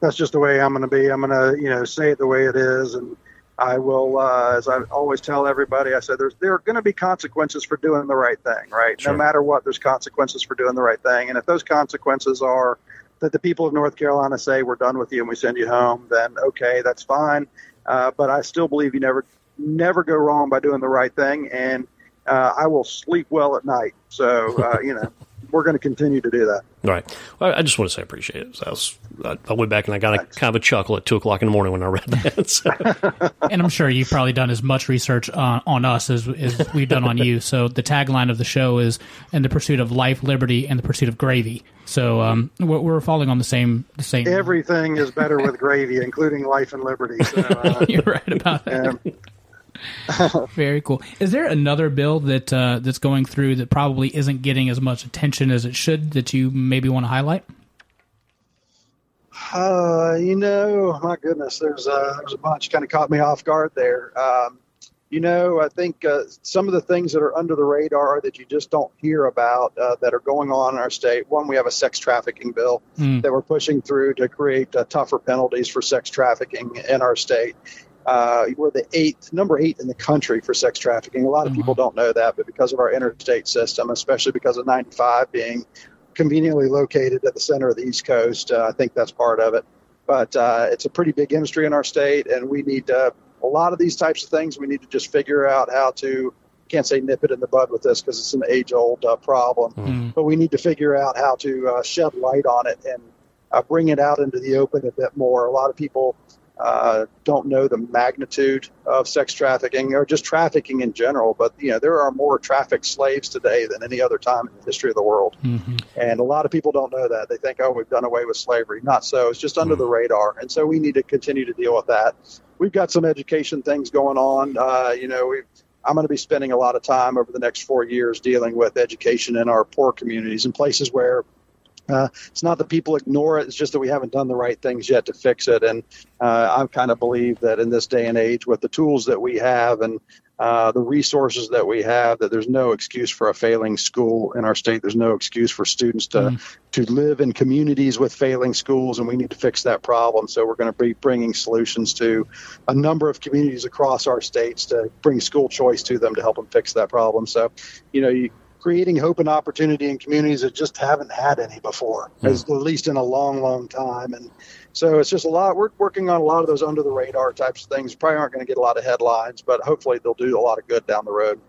Speaker 1: that's just the way I'm going to be. I'm going to you know say it the way it is, and I will. Uh, as I always tell everybody, I said there's there are going to be consequences for doing the right thing. Right,
Speaker 3: Sure.
Speaker 1: no matter what, there's consequences for doing the right thing, and if those consequences are that the people of North Carolina say we're done with you and we send you home, then okay, that's fine. Uh, but I still believe you never never go wrong by doing the right thing, and uh, I will sleep well at night. So uh, you know, we're going to continue to do that.
Speaker 3: Right. Well, I just want to say I appreciate it. So I, was, I, I went back and I got a kind of a chuckle at two o'clock in the morning when I read that. So,
Speaker 2: and I'm sure you've probably done as much research on, on us as, as we've done on you. So the tagline of the show is "In the pursuit of life, liberty, and the pursuit of gravy." So um, we're, we're falling on the same the same.
Speaker 1: Everything is better with gravy, including life and liberty. So, uh,
Speaker 2: You're right about that. Very cool. Is there another bill that uh, that's going through that probably isn't getting as much attention as it should that you maybe want to highlight?
Speaker 1: Uh, you know, my goodness, there's uh, there's a bunch kind of caught me off guard there. Um, you know, I think uh, some of the things that are under the radar that you just don't hear about uh, that are going on in our state. One, we have a sex trafficking bill
Speaker 2: Hmm.
Speaker 1: that we're pushing through to create uh, tougher penalties for sex trafficking in our state. Uh, we're the eighth, number eight in the country for sex trafficking. A lot of people don't know that, but because of our interstate system, especially because of 95 being conveniently located at the center of the East Coast, uh, I think that's part of it. But uh, it's a pretty big industry in our state, and we need uh, a lot of these types of things. We need to just figure out how to. Can't say nip it in the bud with this because it's an age-old uh, problem, but we need to figure out how to uh, shed light on it and uh, bring it out into the open a bit more. A lot of people uh, don't know the magnitude of sex trafficking or just trafficking in general. But you know, there are more trafficked slaves today than any other time in the history of the world, and a lot of people don't know that. They think, "Oh, we've done away with slavery." Not so. It's just under the radar, and so we need to continue to deal with that. We've got some education things going on. Uh, you know, we've I'm going to be spending a lot of time over the next four years dealing with education in our poor communities and places where uh, it's not that people ignore it; it's just that we haven't done the right things yet to fix it. And uh, I kind of believe that in this day and age, with the tools that we have and uh, the resources that we have, that there's no excuse for a failing school in our state. There's no excuse for students to to live in communities with failing schools, and we need to fix that problem. So we're going to be bringing solutions to a number of communities across our states to bring school choice to them to help them fix that problem. So, you know, you, creating hope and opportunity in communities that just haven't had any before, as, at least in a long, long time. And so it's just a lot. We're working on a lot of those under the radar types of things. Probably aren't going to get a lot of headlines, but hopefully they'll do a lot of good down the road.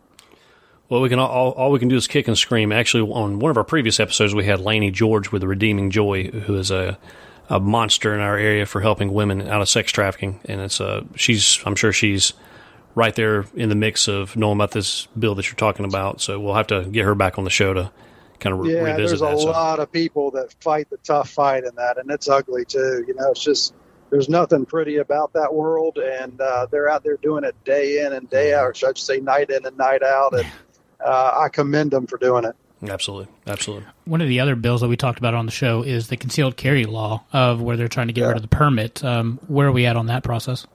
Speaker 3: well, we can all, all we can do is kick and scream. Actually, on one of our previous episodes, we had Laney George with Redeeming Joy, who is a a monster in our area for helping women out of sex trafficking, and it's uh she's I'm sure she's right there in the mix of knowing about this bill that you're talking about. So we'll have to get her back on the show to kind of re-
Speaker 1: Yeah,
Speaker 3: revisit
Speaker 1: there's a
Speaker 3: that. So-
Speaker 1: lot of people that fight the tough fight in that, and it's ugly too. You know, it's just there's nothing pretty about that world, and uh, they're out there doing it day in and day out, or should I say night in and night out, and uh, I commend them for doing it.
Speaker 3: Absolutely, absolutely.
Speaker 2: One of the other bills that we talked about on the show is the concealed carry law of where they're trying to get rid of the permit. Um, where are we at on that process?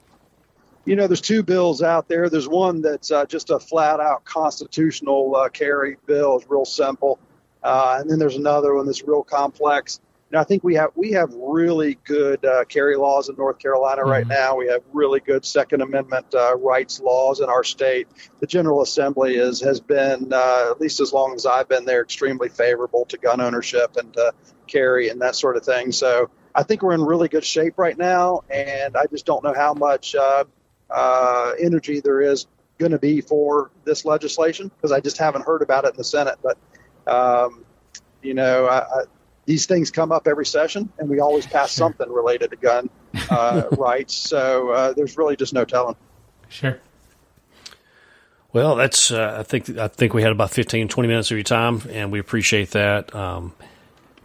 Speaker 1: You know, there's two bills out there. There's one that's uh, just a flat out constitutional uh, carry bill. It's real simple. Uh, and then there's another one that's real complex. And I think we have we have really good uh, carry laws in North Carolina right now. We have really good Second Amendment uh, rights laws in our state. The General Assembly is has been uh, at least as long as I've been there extremely favorable to gun ownership and to carry and that sort of thing. So I think we're in really good shape right now, and I just don't know how much uh, uh, energy there is going to be for this legislation because I just haven't heard about it in the Senate. But um, you know, I, I, these things come up every session, and we always pass something related to gun uh, rights. So uh, there's really just no telling.
Speaker 2: Sure.
Speaker 3: Well, that's uh, I think I think we had about 15, 20 minutes of your time, and we appreciate that. Um,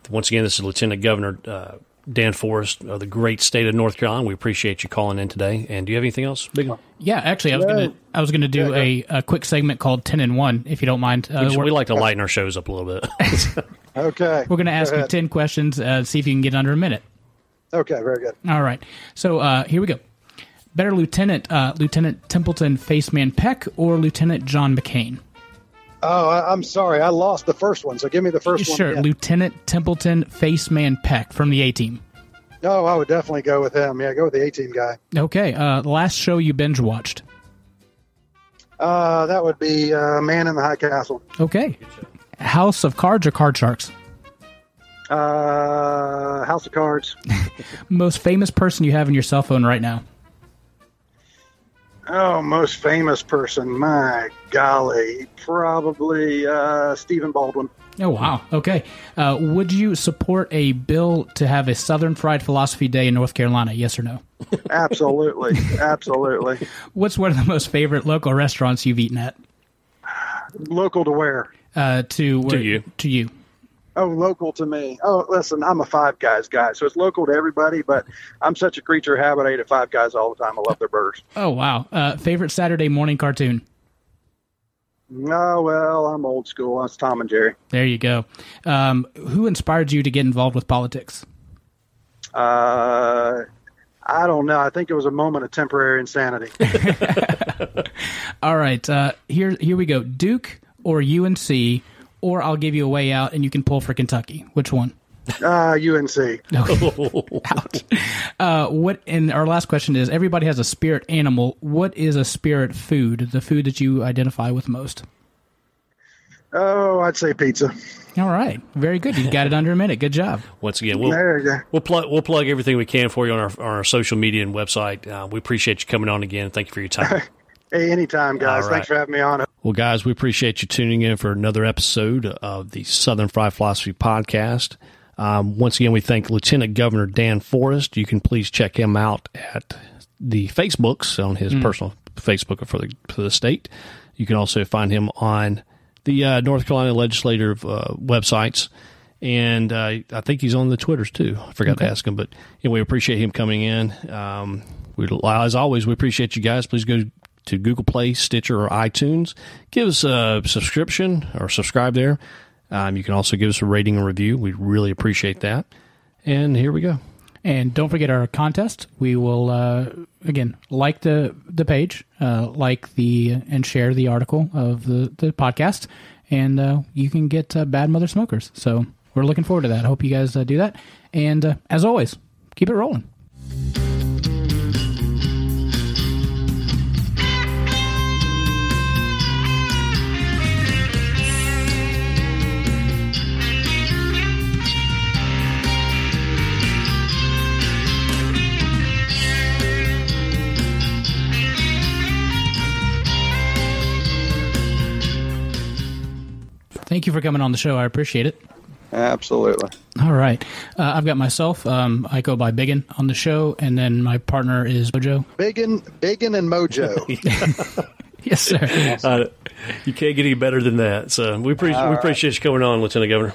Speaker 3: once again, this is Lieutenant Governor uh, Dan Forest of the great state of North Carolina. We appreciate you calling in today. And do you have anything else, Big? one?
Speaker 2: Yeah, actually, I was
Speaker 3: No.
Speaker 2: gonna I was gonna do a, a quick segment called Ten and One, if you don't mind. Uh,
Speaker 3: we, we
Speaker 2: we're-
Speaker 3: like to lighten our shows up a little bit.
Speaker 1: Okay.
Speaker 2: We're going to ask
Speaker 1: Go
Speaker 2: you 10 questions, uh, see if you can get under a minute.
Speaker 1: Okay, very good.
Speaker 2: All right. So uh, here we go. Better Lieutenant uh, Lieutenant Templeton Faceman Peck or Lieutenant John McCain?
Speaker 1: Oh, I, I'm sorry, I lost the first one. So give me the first one.
Speaker 2: Sure. Lieutenant Templeton Faceman Peck from the A Team.
Speaker 1: No, I would definitely go with him. Yeah, go with the A team guy.
Speaker 2: Okay, uh, last show you binge watched.
Speaker 1: Uh, that would be uh, Man in the High Castle.
Speaker 2: Okay, House of Cards or Card Sharks?
Speaker 1: Uh, House of Cards.
Speaker 2: Most famous person you have in your cell phone right now?
Speaker 1: Oh, most famous person. My golly, probably uh, Stephen Baldwin.
Speaker 2: Oh wow. Okay. Uh, would you support a bill to have a Southern Fried Philosophy Day in North Carolina? Yes or no?
Speaker 1: Absolutely, absolutely.
Speaker 2: What's one of the most favorite local restaurants you've eaten at?
Speaker 1: Local to where?
Speaker 2: Uh, to where,
Speaker 3: you.
Speaker 2: To you.
Speaker 1: Oh, local to me. Oh, listen, I'm a Five Guys guy, so it's local to everybody. But I'm such a creature of habit. I eat at Five Guys all the time. I love their burgers.
Speaker 2: Oh wow. Uh, favorite Saturday morning cartoon?
Speaker 1: No, well, I'm old school. That's Tom and Jerry.
Speaker 2: There you go. Um, who inspired you to get involved with politics?
Speaker 1: Uh, I don't know. I think it was a moment of temporary insanity.
Speaker 2: All right. Uh, here, here we go. Duke or UNC, or I'll give you a way out, and you can pull for Kentucky. Which one?
Speaker 1: Uh, UNC.
Speaker 2: Out. Uh, what? And our last question is: Everybody has a spirit animal. What is a spirit food? The food that you identify with most.
Speaker 1: Oh, I'd say pizza.
Speaker 2: All right, very good. You got it under a minute. Good job.
Speaker 3: Once again, we'll
Speaker 1: There you go.
Speaker 3: we'll plug we'll plug everything we can for you on our on our social media and website. Uh, we appreciate you coming on again. Thank you for your time.
Speaker 1: Hey, anytime, guys.
Speaker 3: All right.
Speaker 1: Thanks for having me on.
Speaker 3: Well, guys, we appreciate you tuning in for another episode of the Southern Fried Philosophy Podcast. Um, once again, we thank Lieutenant Governor Dan Forest. You can please check him out at the Facebooks on his
Speaker 2: Mm.
Speaker 3: personal Facebook for the for the state. You can also find him on the uh, North Carolina legislative uh, websites, and uh, I think he's on the Twitters too. I forgot
Speaker 2: Okay.
Speaker 3: to ask him, but anyway, we appreciate him coming in. Um, we, as always, we appreciate you guys. Please go to Google Play, Stitcher, or iTunes. Give us a subscription or subscribe there. Um, you can also give us a rating and review. We really appreciate that. And here we go.
Speaker 2: And don't forget our contest. We will uh, again like the the page, uh, like the and share the article of the the podcast, and uh, you can get uh, Bad Mother Smokers. So we're looking forward to that. Hope you guys uh, do that. And uh, as always, keep it rolling. Thank you for coming on the show. I appreciate it.
Speaker 1: Absolutely.
Speaker 2: All right. Uh, I've got myself. Um, I go by Biggin on the show, and then my partner is Mojo.
Speaker 1: Biggin, Biggin, and Mojo.
Speaker 2: yes, sir.
Speaker 3: Uh, you can't get any better than that. So we, appreciate
Speaker 1: All
Speaker 3: we
Speaker 1: right.
Speaker 3: appreciate you coming on, Lieutenant Governor.